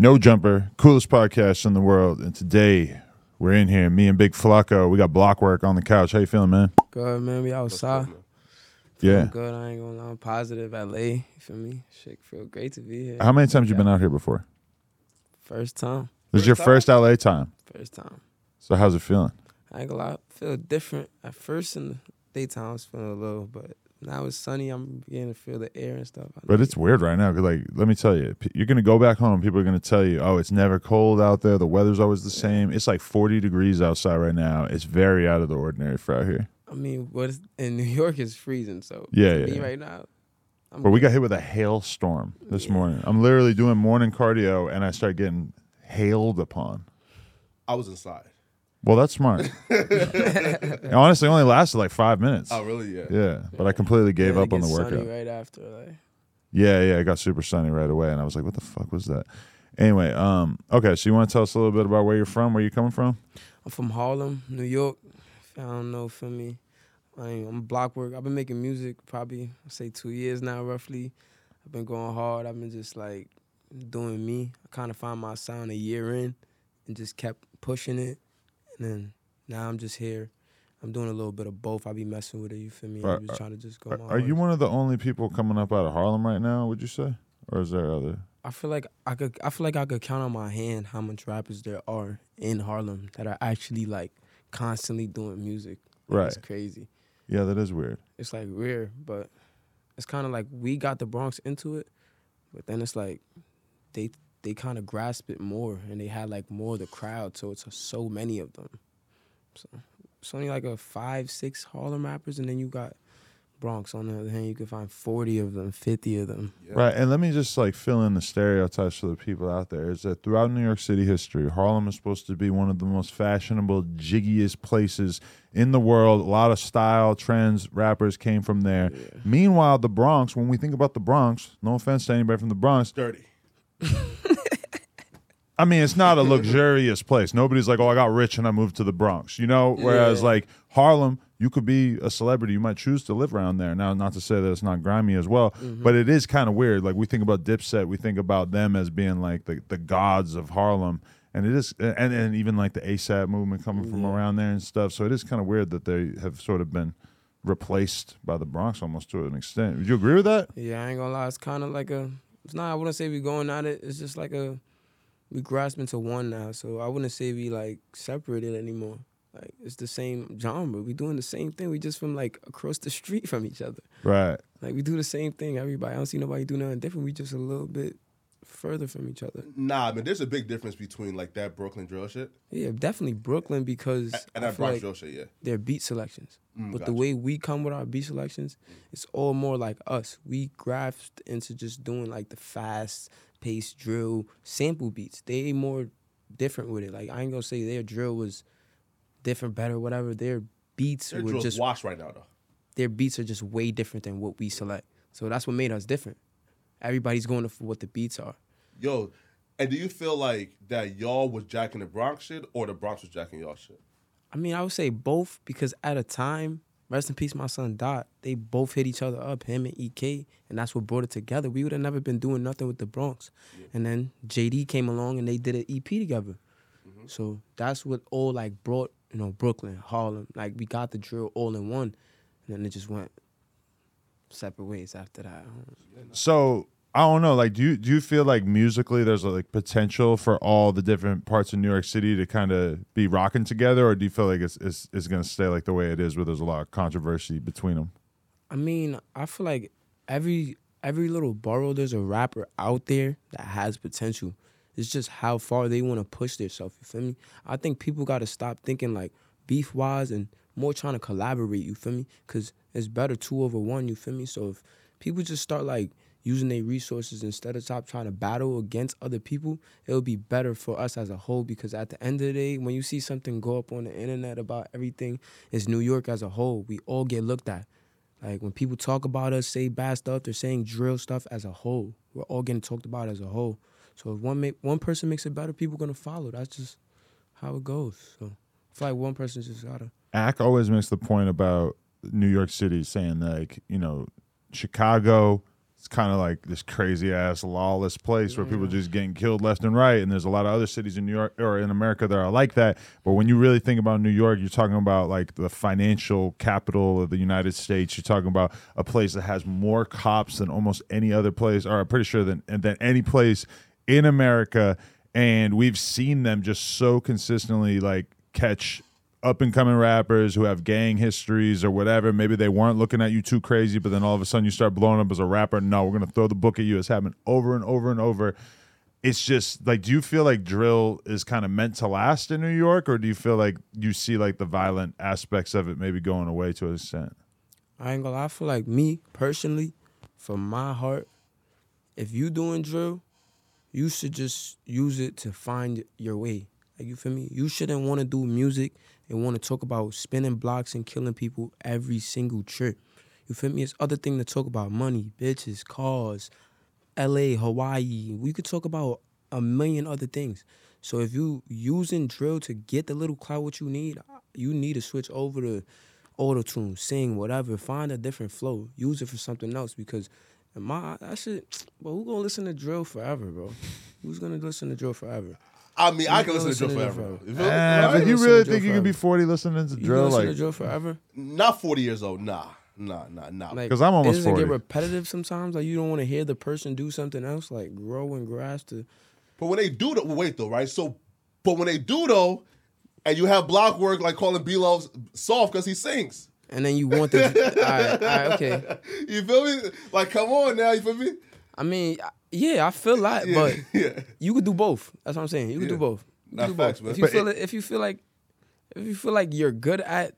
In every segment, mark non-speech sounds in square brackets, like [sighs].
No Jumper, coolest podcast in the world. And today we're in here, me and Big Flacco. We got Blockwork on the couch. How you feeling, man? Good man, we outside. Yeah. Feeling good. I ain't gonna lie. I'm positive. LA. You feel me? Shit, feel great to be here. How many times you been out here before? First time. This is your first LA time. First time. So how's it feeling? I ain't gonna lie. Feel different. At first in the daytime, I was feeling a little, but now it's sunny. I'm beginning to feel the air and stuff. I But like it's weird right now. Cause like, let me tell you, you're gonna go back home. People are gonna tell you, oh, it's never cold out there. The weather's always the same. It's like 40 degrees outside right now. It's very out of the ordinary for out here. I mean, what is, in New York it's freezing, so Yeah, yeah, me yeah. right now. I'm But we got hit with a hailstorm this Yeah. morning. I'm literally doing morning cardio, and I start getting hailed upon. I was inside. Well, that's smart. [laughs] It honestly, only lasted like five minutes. Oh, really? Yeah. Yeah, but I completely gave Then up on the gets sunny workout. right after. Like, Yeah, yeah, it got super sunny right away, and I was like, "What the fuck was that?" Anyway, um, okay, so you want to tell us a little bit about where you're from, where you coming from? I'm from Harlem, New York. I don't know, feel me. I ain't, I'm block work. I've been making music probably say two years now, roughly. I've been going hard. I've been just like doing me. I kind of found my sound a year in, and just kept pushing it. And then now I'm just here. I'm doing a little bit of both. I be messing with it. You feel me? Are- I'm just trying to just go. Are, are you one of the only people coming up out of Harlem right now? Would you say, or is there other? I feel like I could. I feel like I could count on my hand how much rappers there are in Harlem that are actually like constantly doing music. Like, It's crazy. Yeah, that is weird. it's like weird, but it's kind of like we got the Bronx into it, but then it's like they they kind of grasp it more and they had like more of the crowd, so it's so many of them. So it's only like a five, six Harlem rappers, and then you got Bronx. On the other hand, you can find forty of them, fifty of them. Yeah. Right, and let me just like fill in the stereotypes for the people out there. Is that throughout New York City history, Harlem is supposed to be one of the most fashionable, jiggiest places in the world. A lot of style, trends, rappers came from there. Yeah. Meanwhile, the Bronx, when we think about the Bronx, no offense to anybody from the Bronx, Dirty. [laughs] I mean, it's not a luxurious place. Nobody's like, oh, I got rich and I moved to the Bronx, you know? Whereas, Yeah. like, Harlem, you could be a celebrity. You might choose to live around there. Now, not to say that it's not grimy as well, Mm-hmm. but it is kind of weird. Like, we think about Dipset, we think about them as being like the, the gods of Harlem. And it is, and, and even like the ASAP movement coming from Yeah. around there and stuff. So it is kind of weird that they have sort of been replaced by the Bronx almost to an extent. Would you agree with that? Yeah, I ain't gonna lie. It's kind of like a. It's not. I wouldn't say we're going at it. It's just like a. We grasp into one now, so I wouldn't say we like separated anymore. Like it's the same genre. We doing the same thing. We just from like across the street from each other. Right. Like we do the same thing. Everybody. I don't see nobody do nothing different. We just a little bit further from each other. Nah, man. There's a big difference between like that Brooklyn drill shit Yeah, definitely Brooklyn because and I that Bronx like drill shit. Yeah. their beat selections. Mm, But the way we come with our beat selections, it's all more like us. We grasped into just doing like the fast paced drill sample beats. They more different with it. Like I ain't gonna say their drill was different, better, whatever. Their beats their were just washed right now though. their beats are just way different than what we select. So that's what made us different. Everybody's going for what the beats are. Yo, and do you feel like that y'all was jacking the Bronx shit or the Bronx was jacking y'all shit? I mean, I would say both because at a time, rest in peace, my son Dot, they both hit each other up, him and EK, and that's what brought it together. We would have never been doing nothing with the Bronx. And then JD came along and they did an EP together. Mm-hmm. So that's what all like brought, you know, Brooklyn, Harlem. Like we got the drill all in one. And then it just went separate ways after that. So I don't know. Like, do you do you feel like musically there's like potential for all the different parts of New York City to kind of be rocking together, or do you feel like it's it's, it's going to stay like the way it is, where there's a lot of controversy between them? I mean, I feel like every every little borough there's a rapper out there that has potential. It's just how far they want to push themselves. You feel me? I think people got to stop thinking like beef wise and more trying to collaborate. You feel me? Because it's better two over one. You feel me? So if people just start like using their resources instead of stop trying to battle against other people, it'll be better for us as a whole. Because at the end of the day, when you see something go up on the internet about everything, it's New York as a whole. We all get looked at. Like when people talk about us, say bad stuff, they're saying drill stuff as a whole. We're all getting talked about as a whole. So if one make, one person makes it better, people are gonna follow. That's just how it goes. So I feel like one person just gotta. Ack always makes the point about New York City, saying like you know Chicago it's kind of like this crazy ass lawless place where people are just getting killed left and right. And there's a lot of other cities in New York or in America that are like that. But when you really think about New York, you're talking about like the financial capital of the United States. You're talking about a place that has more cops than almost any other place, or I'm pretty sure than than any place in America. And we've seen them just so consistently like catch up and coming rappers who have gang histories or whatever. Maybe they weren't looking at you too crazy, but then all of a sudden you start blowing up as a rapper. No, we're gonna throw the book at you. It's happened over and over and over. It's just like, do you feel like drill is kind of meant to last in New York, or do you feel like you see like the violent aspects of it maybe going away to an extent? I ain't gonna lie. I feel like me personally, from my heart, if you doing drill, you should just use it to find your way. Like you feel me? You shouldn't want to do music and want to talk about spinning blocks and killing people every single trip. You feel me? It's other thing to talk about money, bitches, cars, L.A., Hawaii. We could talk about a million other things. So if you using drill to get the little clout what you need, uh, you need to switch over to auto tune, sing, whatever. Find a different flow. Use it for something else because my that shit. But who gonna listen to drill forever, bro? Who's gonna listen to drill forever? I mean, I can You listen to listen drill to forever. drill You Eh, right? but you really think you can be 40 listening to You gonna drill? listen to Like, drill forever? Not forty years old. Nah, nah, nah, nah. Like, 'Cause I'm almost doesn't it 40. get repetitive sometimes? Like you don't want to hear the person do something else, like grow and grasp to. But when they do, the, wait though, right? So, but when they do though, and you have Blockwork like calling B-Lo soft because he sings. And then you want the. [laughs] all right, all right, okay. You feel me? Like, come on now, you feel me? I mean, yeah, I feel that, Yeah, but [laughs] yeah. you could do both. That's what I'm saying. You could Yeah. do both. You do facts, both. man. If you feel it, if you feel like, if you feel like you're good at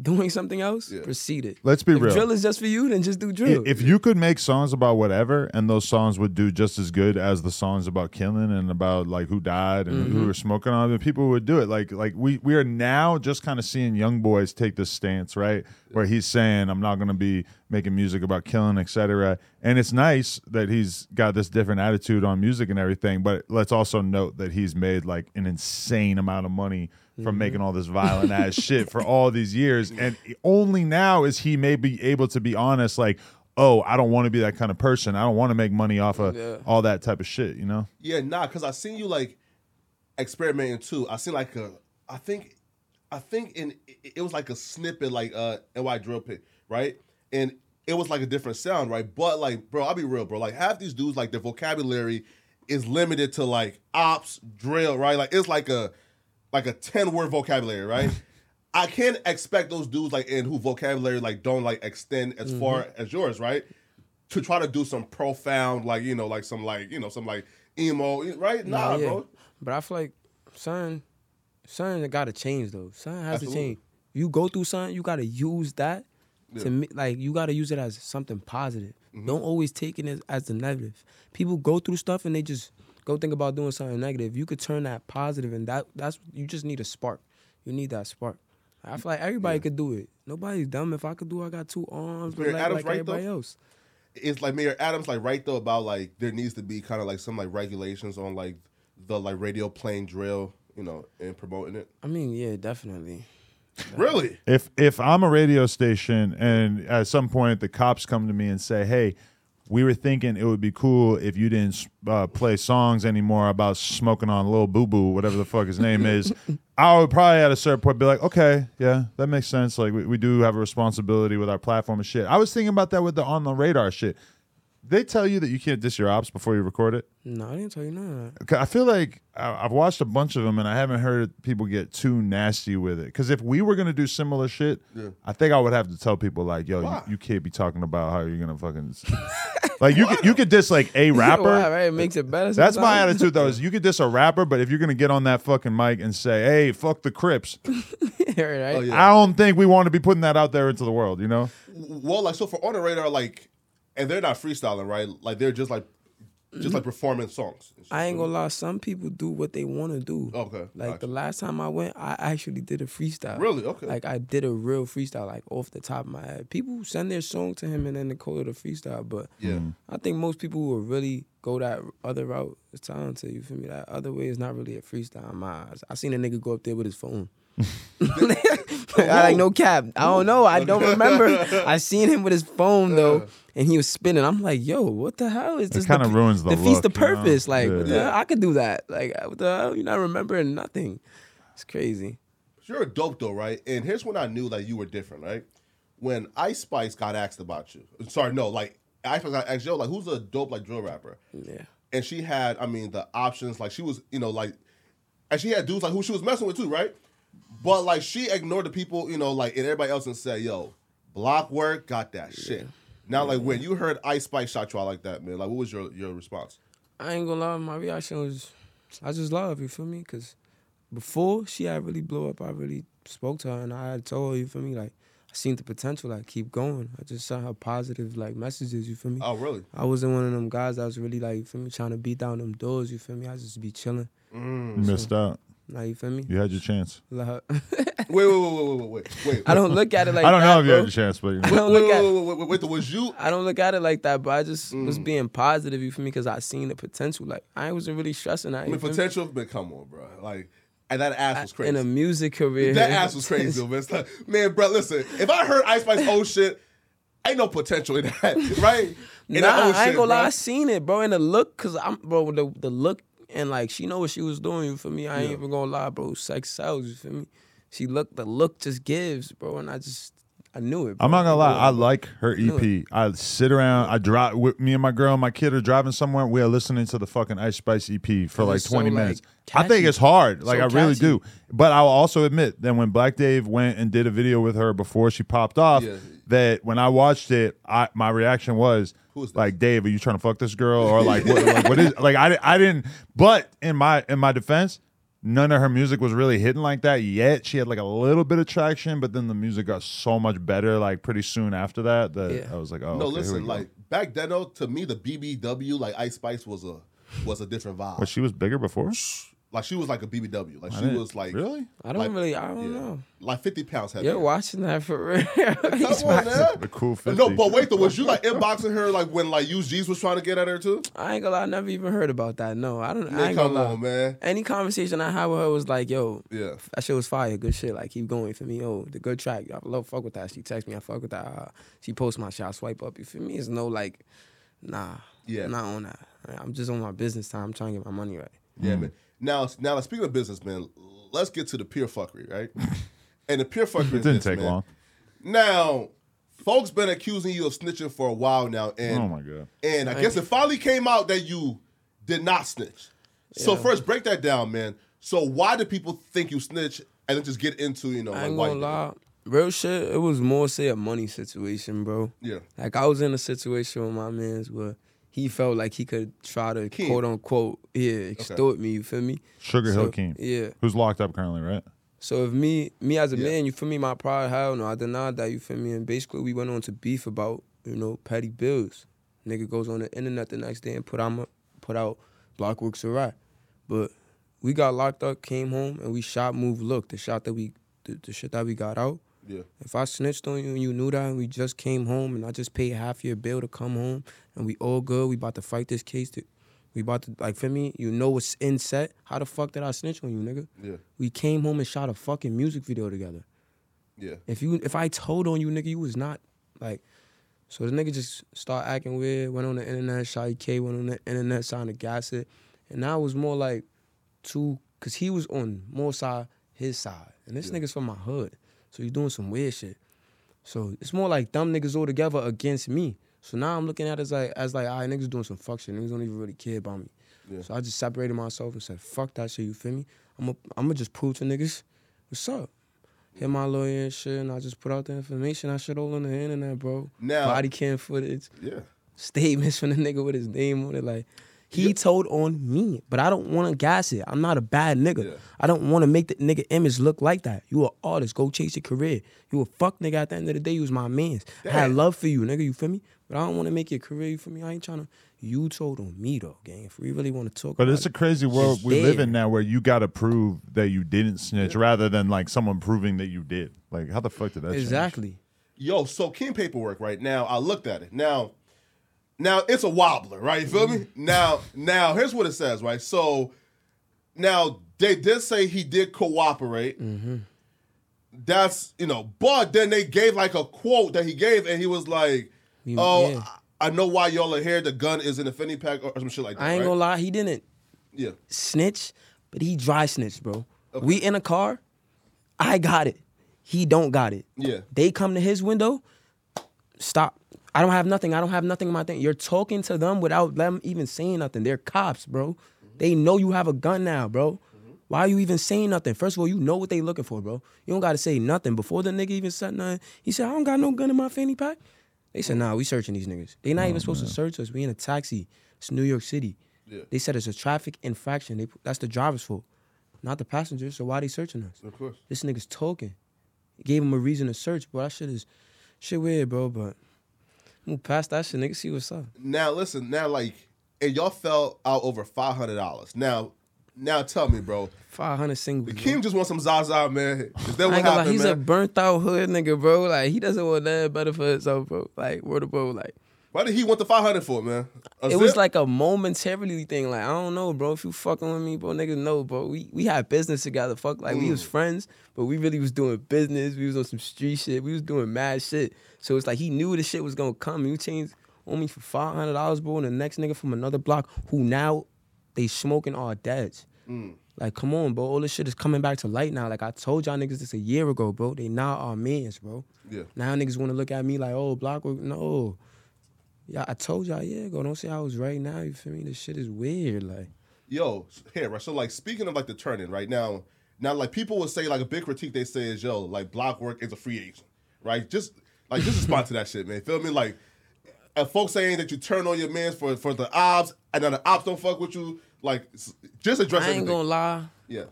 doing something else, Yeah. proceed it. Let's be if real. drill is just for you, then just do drill. if you could make songs about whatever and those songs would do just as good as the songs about killing and about like who died and Mm-hmm. who were smoking on it people would do it like like we we are now just kind of seeing young boys take this stance right where he's saying i'm not going to be making music about killing etc and it's nice that he's got this different attitude on music and everything but let's also note that he's made like an insane amount of money Mm-hmm. from making all this violent ass shit for all these years [laughs] and only now is he maybe able to be honest like oh i don't want to be that kind of person i don't want to make money off of Yeah. all that type of shit you know Yeah, nah, because I seen you like experimenting too. I seen like a, I think, I think in it it was like a snippet like uh NY Drill Pit, right? And it was like a different sound, right? But like, bro, I'll be real, bro. Like half these dudes, like their vocabulary is limited to like ops, drill, right? Like it's like a like a 10 word vocabulary, right? [laughs] I can't expect those dudes like in who vocabulary like don't like extend as far as yours, right? To try to do some profound, like, you know, like some like, you know, some like emo, right? Nah, yeah. bro. But I feel like son, son got to change though. Son has Absolutely. to change. You go through something, you got to use that to me, like you got to use it as something positive. Mm-hmm. Don't always take it as, as the negative. People go through stuff and they just go think about doing something negative. You could turn that positive, and that that's you just need a spark. You need that spark. I feel like everybody could do it. Nobody's dumb. If I could do, it, I got two arms, Mayor like, Adams like right, everybody though? else. It's like Mayor Adams like right though about like there needs to be kind of like some like regulations on like the like radio playing drill, you know, and promoting it. I mean, yeah, definitely. Really? if if i'm a radio station and at some point the cops come to me and say hey we were thinking it would be cool if you didn't uh, play songs anymore about smoking on Lil Boo Boo, whatever the fuck his name is. [laughs] I would probably at a certain point be like, okay, yeah, that makes sense. Like we, we do have a responsibility with our platform and shit. I was thinking about that with the on the radar shit. They tell you that you can't diss your ops before you record it. No, I didn't tell you none of that. 'Cause I feel like I- I've watched a bunch of them and I haven't heard people get too nasty with it. Because if we were gonna do similar shit, I think I would have to tell people like, "Yo, you, you can't be talking about how you're gonna fucking [laughs] like you could you could diss like a [laughs] rapper." Why, right? It makes it better. That's my attitude though. Is [laughs] you could diss a rapper, but if you're gonna get on that fucking mic and say, "Hey, fuck the Crips," right? Oh, yeah. I don't think we want to be putting that out there into the world. You know? Well, like so for on the radar, like, and they're not freestyling, right? Like they're just like, just mm-hmm. like performing songs. I ain't gonna lie. Some people do what they want to do. Okay, Like gotcha. the last time I went, I actually did a freestyle. Really? Okay. Like I did a real freestyle, like off the top of my head. People send their song to him and then they call it a freestyle. But Yeah. Mm-hmm. I think most people who will really go that other route is talented. You feel me? That other way is not really a freestyle in my eyes. I seen a nigga go up there with his phone. [laughs] [laughs] I like no cap. I don't know. I don't remember. [laughs] I seen him with his phone though, and he was spinning. I'm like, yo, what the hell is this? kinda the- ruins the defeats the look, you know? purpose. Like, what the hell? I could do that. Like, what the hell? You're not remembering nothing. It's crazy. You're a dope though, right? And here's when I knew that you were different, right? When Ice Spice got asked about you. Sorry, no, like Ice Spice got asked, yo, like who's a dope like drill rapper? Yeah. And she had, I mean, the options, like she was, you know, like and she had dudes like who she was messing with too, right? But like she ignored the people, you know, like and everybody else and said, yo, Blockwork, got that shit. Now, like when you heard Ice Spice shot you out like that, man, like what was your your response? I ain't gonna lie, my reaction was, I just love, you feel me? Cause before she had really blew up, I really spoke to her and I had told her, you feel me? Like, I seen the potential, like, keep going. I just sent her positive, like, messages, you feel me? Oh, really? I wasn't one of them guys that was really, like, you feel me, trying to beat down them doors, you feel me? I just be chilling. Mm. You missed out. Like, you feel me? You had your chance. Like, [laughs] Wait, wait, wait, wait, wait, wait, wait. I don't look at it like I don't that, know if you bro. had your chance, but you I don't Wait, look wait, at wait, wait, wait, wait, wait, was you? I don't look at it like that, but I just was Mm. being positive, you feel me? Because I seen the potential. Like, I wasn't really stressing that. I you mean, feel me? potential, but come on, bro. Like, and that ass was crazy. In a music career. That ass was crazy, though, man. It's like, man, bro, listen. If I heard Ice Spice old shit, ain't no potential in that, [laughs] right? In that nah, old I ain't shit, gonna lie, bro. I seen it, bro. And the look, cause I'm bro, the the look and like she know what she was doing, you feel me? I ain't Yeah. even gonna lie, bro. Sex sells, you feel me? She looked the look just gives, bro, and I just I knew it. Bro. I'm not gonna lie. I knew like her EP. I sit around. I drive with me and my girl, and my kid are driving somewhere. We are listening to the fucking Ice Spice EP for like It's so, 20 like, minutes. I think it's hard. Like So I really catchy. do. But I'll also admit that when Black Dave went and did a video with her before she popped off, Yeah. that when I watched it, I my reaction was Who is like, Dave, are you trying to fuck this girl or like what? like, what is [laughs] like? I I didn't. But in my in my defense. None of her music was really hitting like that yet. She had like a little bit of traction, but then the music got so much better like pretty soon after that that Yeah. I was like, oh, No, okay, here we listen, go. like back then, though, to me, the BBW, like Ice Spice, was a was a different vibe. But she was bigger before. Like she was like a BBW. Like I she didn't- was like really I don't like- really I don't yeah, know. like fifty pounds heavy. You're watching that for real. [laughs] Come on, man. the cool fifty. No, but wait though, was you like inboxing her like when like UG's was trying to get at her too? I ain't gonna lie, I never even heard about that. No, I don't I Man, ain't come gonna lie. on, man. Any conversation I had with her was like, yo, Yeah. that shit was fire, good shit. Like keep going for me. Oh, the good track. I love fuck with that. She text me, I fuck with that. Uh, she post my shot, swipe up. You feel me? It's no like, nah. Yeah. Not on that. I'm just on my business time. I'm trying to get my money right. Yeah, man. Now, now speaking of business, man, let's get to the pure fuckery, right? [laughs] and the pure fuckery it is didn't this, take man. long. Now, folks been accusing you of snitching for a while now, and Oh my god. and I guess it finally came out that you did not snitch. So first, break that down, man. So why do people think you snitch, and then just get into you know I ain't why gonna it? lie. Real shit, it was more say a money situation, bro. Yeah. Like I was in a situation with my man's where he felt like he could try to Keem. quote unquote, yeah, extort me, you feel me? Sugar Hill So, Keem, Yeah. who's locked up currently, right? So if me me as a Yeah. man, you feel me, my pride, hell no, I denied that, you feel me? And basically we went on to beef about, you know, petty bills. Nigga goes on the internet the next day and put out put out Blockworks a rat. But we got locked up, came home, and we shot move look, the shot that we the, the shit that we got out. Yeah. If I snitched on you and you knew that and we just came home and I just paid half your bill to come home and we all good, we about to fight this case. To, we about to like for me, you know what's in set. How the fuck did I snitch on you, nigga? Yeah. We came home and shot a fucking music video together. Yeah. If you if I told on you, nigga, you was not like so the nigga just start acting weird, went on the internet, Sha EK went on the internet, signed a gas it. And now it was more like two cause he was on more side, his side. And this Yeah. nigga's from my hood. So he's doing some weird shit. So it's more like dumb niggas all together against me. So now I'm looking at it as like as like, all right, niggas doing some fuck shit. Niggas don't even really care about me. Yeah. So I just separated myself and said, fuck that shit, you feel me? I'm going I'm to just prove to niggas, what's up? Hit my lawyer and shit, and I just put out the information. I shit all on the internet, bro. Now- Body cam footage, Yeah. statements from the nigga with his name on it. Like, he told on me, but I don't want to gas it. I'm not a bad nigga. Yeah. I don't want to make the nigga image look like that. You an artist. Go chase your career. You a fuck nigga at the end of the day. You was my mans. I had love for you, nigga. You feel me? But I don't want to make your career. You feel me? I ain't trying to. You told on me though, gang. If we really want to talk, But about it's a crazy world it's we live in now, where you got to prove that you didn't snitch, rather than like someone proving that you did. Like, how the fuck did that? change? Exactly. Yo, so Keem paperwork right now. I looked at it now. Now it's a wobbler, right? You feel me? Mm-hmm. Now, now here's what it says, right? So now they did say he did cooperate, mm-hmm. that's you know, but then they gave like a quote that he gave, and he was like, You- "Oh, yeah. I I know why y'all are here. The gun is in the fanny pack or, or some shit like that." I ain't right? gonna lie, he didn't Yeah, snitch, but he dry snitch, bro. We in a car, I got it. He don't got it. yeah, They come to his window, stop. I don't have nothing. I don't have nothing in my thing. You're talking to them without them even saying nothing. They're cops, bro. They know you have a gun now, bro. Why are you even saying nothing? First of all, you know what they looking for, bro. You don't gotta say nothing. Before the nigga even said nothing, he said, I don't got no gun in my fanny pack. They said, nah, we searching these niggas. They not oh, even supposed to search us. We in a taxi. It's New York City. Yeah. They said it's a traffic infraction. They, that's the driver's fault, not the passengers. So why they searching us? of course. This nigga's talking. Gave him a reason to search, bro. That shit is shit weird, bro. But move past that shit, nigga. See what's up. Now listen, now like, and y'all fell out over five hundred dollars. Now, now tell me, bro. Five hundred singles. Keem just wants some Zaza, man. Is that what ain't gonna lie, happened, he's a burnt out hood nigga, bro. Like he doesn't want nothing better for himself, bro. Like word of bro, like Why did he want the five hundred for, it, man? A it was like a momentarily thing. Like I don't know, bro. If you fucking with me, bro, niggas know, bro. We we had business together. Fuck, like we Mm. was friends, but we really was doing business. We was on some street shit. We was doing mad shit. So it's like he knew the shit was gonna come. You changed on me for five hundred dollars, bro, and the next nigga from another block who now they smoking all dead. Mm. Like, come on, bro. All this shit is coming back to light now. Like I told y'all niggas this a year ago, bro. They now are mans, bro. yeah. Now niggas want to look at me like, oh, block. No. Yeah, I told y'all, yeah, go. Don't say I was right now. You feel me? This shit is weird. Like, Yo, here, right? So like speaking of like the turning right now, now like people would say like a big critique they say is yo, like Blockwork is a free agent, right? Just like just respond to that shit, man. Feel me? Like and folks saying that you turn on your mans for for the ops and then the ops don't fuck with you, like just address I ain't everything. gonna lie. yeah.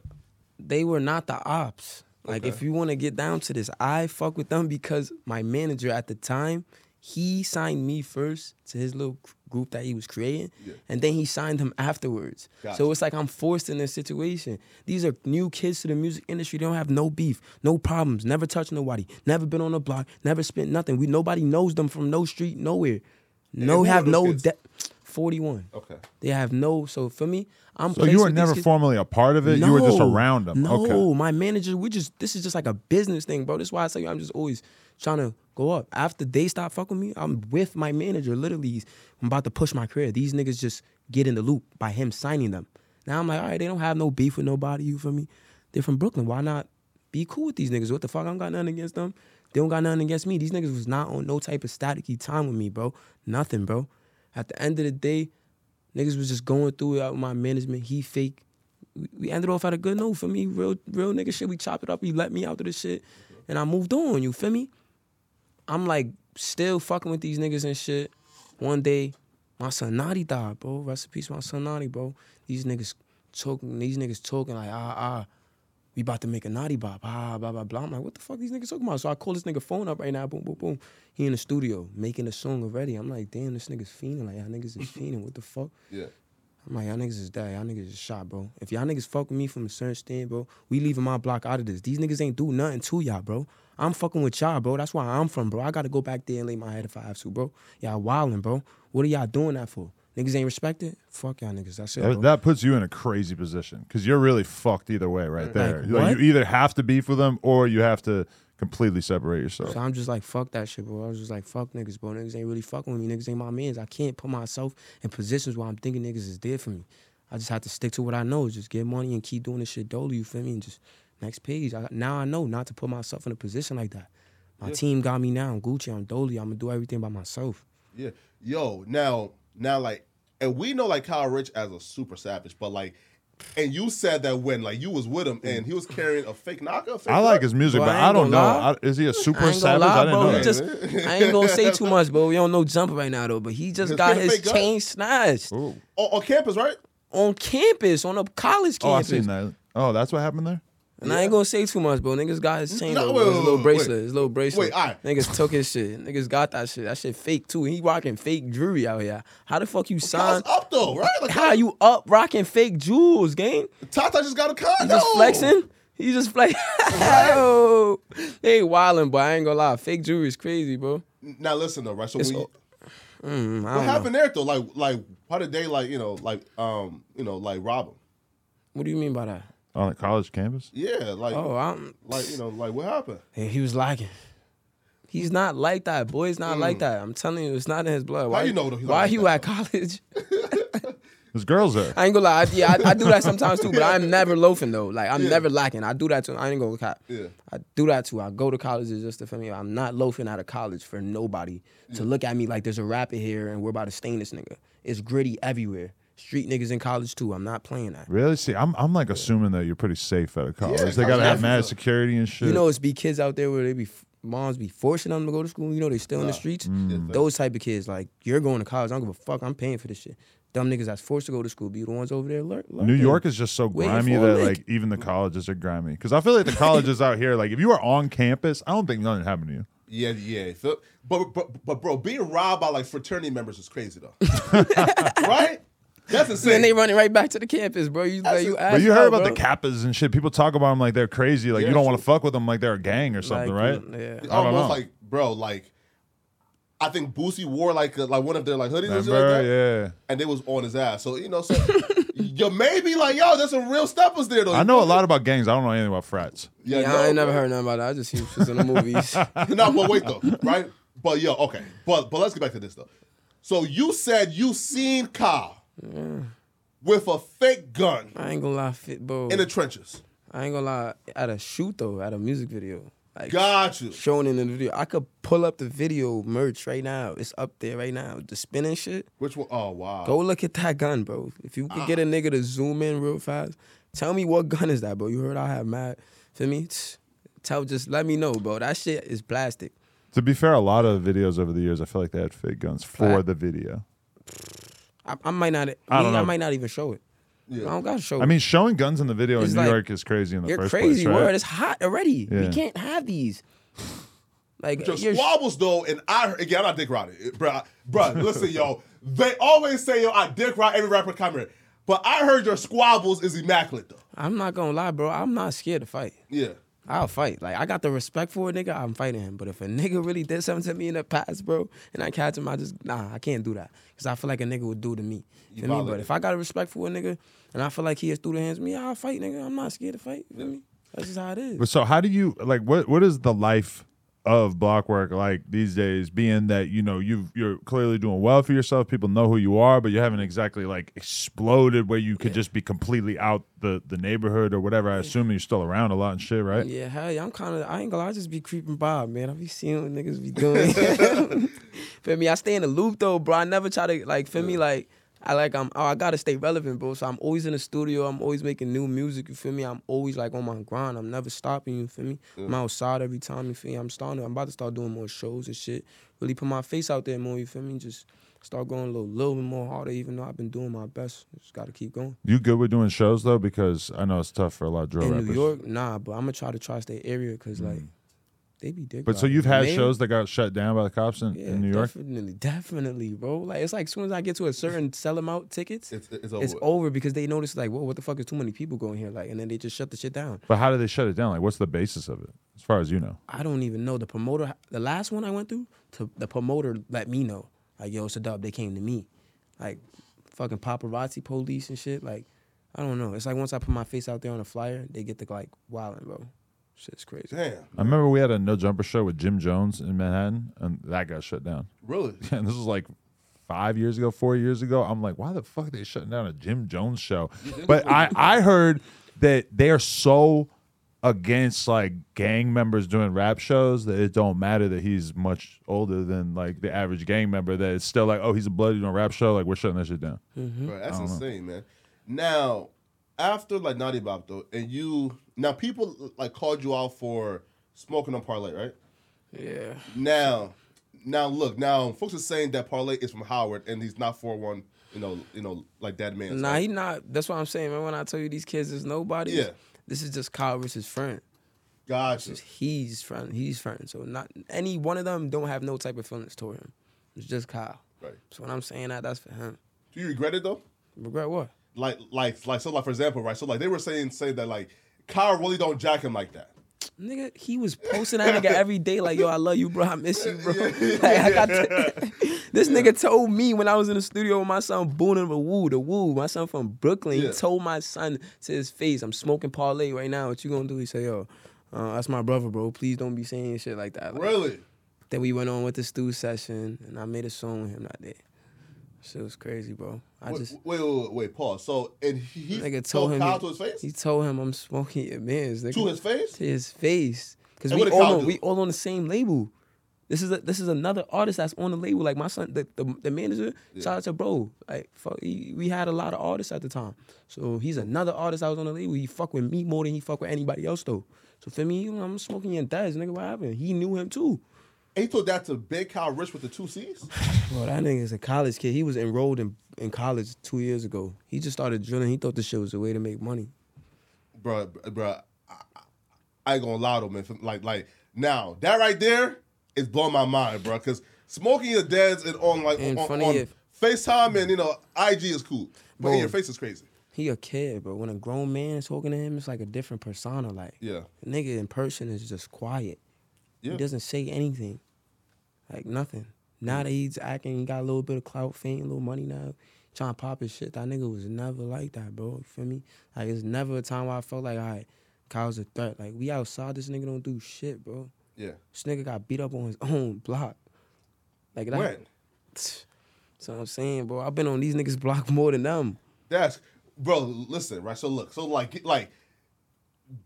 They were not the ops. Like, Okay. if you want to get down to this, I fuck with them because my manager at the time, he signed me first to his little group that he was creating, yeah. and then he signed him afterwards. Gotcha. So it's like I'm forced in this situation. These are new kids to the music industry. They don't have no beef, no problems, never touched nobody, never been on the block, never spent nothing. We nobody knows them from no street, nowhere. No have no debt. 41. Okay. They have no. So for me, I'm. So you were never formally a part of it. No, you were just around them. No, okay. my manager. We just. This is just like a business thing, bro. That's why I tell you, I'm just always trying to go up. After they stop fucking me, I'm with my manager. Literally, I'm about to push my career. These niggas just get in the loop by him signing them. Now I'm like, all right, they don't have no beef with nobody. You for me? They're from Brooklyn. Why not be cool with these niggas? What the fuck? I don't got nothing against them. They don't got nothing against me. These niggas was not on no type of staticky time with me, bro. Nothing, bro. At the end of the day, niggas was just going through it out with my management. He fake we- ended off at a good note for me. Real, real nigga shit. We chopped it up. He let me out of this shit, and I moved on. You feel me? I'm like still fucking with these niggas and shit. One day, my son Notti died, bro. Rest in peace, my son Notti, bro. These niggas talking. These niggas talking like ah ah. We about to make a Notti Bop, ah, blah, blah, blah. I'm like, what the fuck these niggas talking about? So I call this nigga phone up right now, boom, boom, boom. He in the studio making a song already. I'm like, damn, this nigga's fiending. Like, y'all niggas is [laughs] fiending. What the fuck? Yeah. I'm like, y'all niggas is dead. Y'all niggas is shot, bro. If y'all niggas fuck with me from a certain stand, bro, we leaving my block out of this. These niggas ain't do nothing to y'all, bro. I'm fucking with y'all, bro. That's where I'm from, bro. I gotta go back there and lay my head if I have to, bro. Y'all wildin', bro. What are y'all doing that for? Niggas ain't respected? Fuck y'all niggas. That's it, That, that puts you in a crazy position because you're really fucked either way, right there. Like, Like, you either have to beef with them or you have to completely separate yourself. So I'm just like, fuck that shit, bro. I was just like, fuck niggas, bro. Niggas ain't really fucking with me. Niggas ain't my mans. I can't put myself in positions where I'm thinking niggas is there for me. I just have to stick to what I know. Just get money and keep doing this shit dolly, you feel me? And just next page. I, now I know not to put myself in a position like that. My Yeah. team got me now. I'm Gucci. I'm dolly. I'm gonna do everything by myself. Yeah. Yo, now, now, like, and we know like Kyle Richh as a super savage, but like, and you said that when like you was with him and he was carrying a fake knocker. Fake I like his music, Bro, but I I, don't know. I, is he a super ain't savage? lie, I didn't bro. know just, I ain't gonna say too much, bro. We don't know jumper right now though. But he just His got fake his gun? chain snatched Ooh. on, on campus, right? on campus, on a college campus. Oh, I campus. seen that. Oh, that's what happened there. And I ain't gonna say too much, bro. Niggas got his chain, No, though, wait, his little bracelet, wait. his little bracelet. Wait, alright. Niggas took his shit. Niggas got that shit. That shit fake too. He rocking fake jewelry out here. How the fuck you Kyle's sign? up though, right? Like, How you up rocking fake jewels, gang? Tata just got a condo. Just flexing? He just flexing. [laughs] Yo, they wildin', but I ain't gonna lie. Fake jewelry is crazy, bro. Now listen though, right? So we, Mm, what don't know. happened there though? Like, like, how did they like, you know, like, um, you know, like rob him? What do you mean by that? On a college campus? Yeah, like Oh, I'm. like you know, like what happened? And he was lacking. He's not like that. Boy's not like that. I'm telling you, it's not in his blood. Why Mm. you know though Why like you that, at college? [laughs] There's girls there. I ain't gonna lie. I, yeah, I, I do that sometimes too, but I'm [laughs] never loafing though. Like I'm Yeah. never lacking. I do that too. I ain't gonna cap. Yeah. I do that too. I go to colleges just to feel me. I'm not loafing out of college for nobody to look at me like there's a rapper here and we're about to stain this nigga. It's gritty everywhere. Street niggas in college too. I'm not playing that. Really? See, I'm I'm like assuming that you're pretty safe out of college. Yeah, they gotta have mad security and shit. You know, it's be kids out there where they be moms be forcing them to go to school. You know, they still in the streets. Mm. Those type of kids, like you're going to college. I don't give a fuck. I'm paying for this shit. Dumb niggas that's forced to go to school be the ones over there. Lurk, New York is just so grimy that lick. like even the colleges are grimy. Because I feel like the colleges out here, like if you are on campus, I don't think nothing happened to you. Yeah, yeah. So, but, but but bro, being robbed by like fraternity members is crazy though. [laughs] right? That's insane. [laughs] Then they running right back to the campus, bro. You, That's you But you heard about bro. the Kappas and shit. People talk about them like they're crazy. Like Yeah, you don't want to fuck with them like they're a gang or something, Like, right? Yeah. I don't almost know. like, bro, like I think Boosie wore like a, like one of their like hoodies and shit like that, Yeah. and it was on his ass. So you know, so you may be like, yo, there's some real steppers there though. I know a lot about gangs. I don't know anything about frats. Yeah, Yeah, no, I ain't never heard nothing about that. I just see shit in the movies. [laughs] [laughs] no, but wait though, right? But yo, okay, but but let's get back to this though. So you said you seen Kyle with a fake gun I ain't gonna lie, fit, bro. in the trenches. I ain't gonna lie. At a shoot though, at a music video, like Got you. showing in the video, I could pull up the video merch right now. It's up there right now. The spinning shit. Which one? Oh wow. Go look at that gun, bro. If you could get Ah. a nigga to zoom in real fast, tell me what gun is that, bro. You heard I have mad. Feel me? Tell just let me know, bro. That shit is plastic. To be fair, a lot of videos over the years, I feel like they had fake guns for Fact. the video. I, I might not. I I, don't I know. might not even show it. Yeah. I don't gotta show I it. mean, showing guns in the video It's in New like, York is crazy in the You're first crazy, place, right? word. It's hot already. Yeah. We can't have these. Like Your you're- squabbles though, and I again, I'm not dick riding, bro. Bro, listen, yo. They always say yo, I dick ride every rapper coming, but I heard your squabbles is immaculate though. I'm not gonna lie, bro. I'm not scared to fight. Yeah. I'll fight. Like I got the respect for a nigga. I'm fighting him. But if a [laughs] nigga really did something to me in the past, bro, and I catch him, I just nah, I can't do that because I feel like a nigga would do to me. You Feel me? But if I got a respect for a nigga and I feel like he has through the hands of me, I'll fight, nigga. I'm not scared to fight. Feel me? That's just how it is. But so how do you like what what is the life of Blockwork like these days being that you know you've you're clearly doing well for yourself people know who you are but you haven't exactly like exploded where you could just be completely out the the neighborhood or whatever i assume you're still around a lot and shit right Yeah, hell yeah, I'm kind of, I ain't gonna I just be creeping by, man. I'll be seeing what niggas be doing. [laughs] [laughs] feel me? I stay in the loop though, bro. I never try to, like, feel me? Like, I like, I'm, oh, I gotta stay relevant, bro. So I'm always in the studio. I'm always making new music, you feel me? I'm always, like, on my grind. I'm never stopping, you feel me? I'm outside every time, you feel me? I'm starting, I'm about to start doing more shows and shit. Really put my face out there more, you feel me? Just start going a little, little bit more harder, even though I've been doing my best. Just gotta keep going. you good with doing shows though because i know it's tough for a lot of drill in rappers New York, nah, but I'm gonna try to tri-state area because, mm. like, they be dick but so you've had Mayor- shows that got shut down by the cops in, Yeah, in new york Definitely, definitely, bro. Like it's like as soon as I get to a certain [laughs] sell them out tickets, It's it's, it's over. over because they notice like, whoa, what the fuck is too many people going here? Like, and then they just shut the shit down. but how do they shut it down like what's the basis of it as far as you know I don't even know the promoter. The last one I went through, to the promoter let me know, like, yo, it's a dub. They came to me, like, fucking paparazzi police and shit. Like, I don't know. It's like once I put my face out there on a flyer, they get the like wilding, bro. Shit's crazy. Damn. i remember we had a no jumper show with jim jones in manhattan and that got shut down Really? [laughs] and this was like five years ago, four years ago. I'm like, why the fuck are they shutting down a Jim Jones show? But I, I heard that they are so against like gang members doing rap shows that it don't matter that he's much older than like the average gang member that it's still like, oh, he's a bloody doing a rap show. Like we're shutting that shit down. Right, that's insane, man. Now, after like Notti Bop though, and you now people like called you out for smoking on Parlay, right? Yeah. Now, now look, now folks are saying that Parlay is from Howard and he's not for one, you know, you know, like that man. Nah, he not. That's what I'm saying, man. When I tell you these kids is nobody, Yeah. this is just Kyle versus friend. gotcha. He's friend. He's friend. So not any one of them don't have no type of feelings toward him. It's just Kyle. Right. So when I'm saying that, that's for him. Do you regret it though? Regret what? Like, like, like, so, like, for example, right? So, like, they were saying, say that like Kyle really don't jack him like that. Nigga, he was posting that nigga every day, like, yo, I love you, bro. I miss you, bro. [laughs] Like, I got [laughs] this nigga told me when I was in the studio with my son booning the woo, the woo. My son from Brooklyn. Yeah. He told my son to his face, I'm smoking parlay right now. What you gonna do? He said, yo, uh, that's my brother, bro. Please don't be saying shit like that. Like, Really? Then we went on with the stew session, and I made a song with him that day. Shit was crazy, bro. I Wait, just wait, wait, wait, wait, pause. So, and he, nigga told told him Kyle he- to his face? he told him I'm smoking your man's nigga. to his face? to his face. Cause And we all on, we all on the same label. This is a, this is another artist that's on the label. Like my son, the the, the manager, shout out to bro. Like fuck, he, we had a lot of artists at the time. So he's another artist that was on the label. He fuck with me more than he fuck with anybody else though. So for me, you know, I'm smoking your dad's nigga. What happened? He knew him too. And he told that to Big Kyle Richh with the two C's? Bro, that nigga is a college kid. He was enrolled in, in college two years ago. He just started drilling. He thought this shit was a way to make money. Bruh, bruh, I, I ain't gonna lie though, man. Like, like now, that right there is blowing my mind, bro. Because smoking your dad's and on like And on, on FaceTime and you know IG is cool, but in Bro. your face is crazy. He a kid, but when a grown man is talking to him, it's like a different persona. Like Yeah, nigga in person is just quiet. Yeah. He doesn't say anything. Like nothing. Now that he's acting, he got a little bit of clout, fame, a little money now. Trying to pop his shit. That nigga was never like that, bro. You feel me? Like it's never a time where I felt like, all right, Kyle's a threat. Like we outside, this nigga don't do shit, bro. yeah. This nigga got beat up on his own [laughs] block. Like that. When? [sighs] That's what I'm saying, bro. I've been on these niggas block more than them. That's bro. Listen, right. So look, so like, like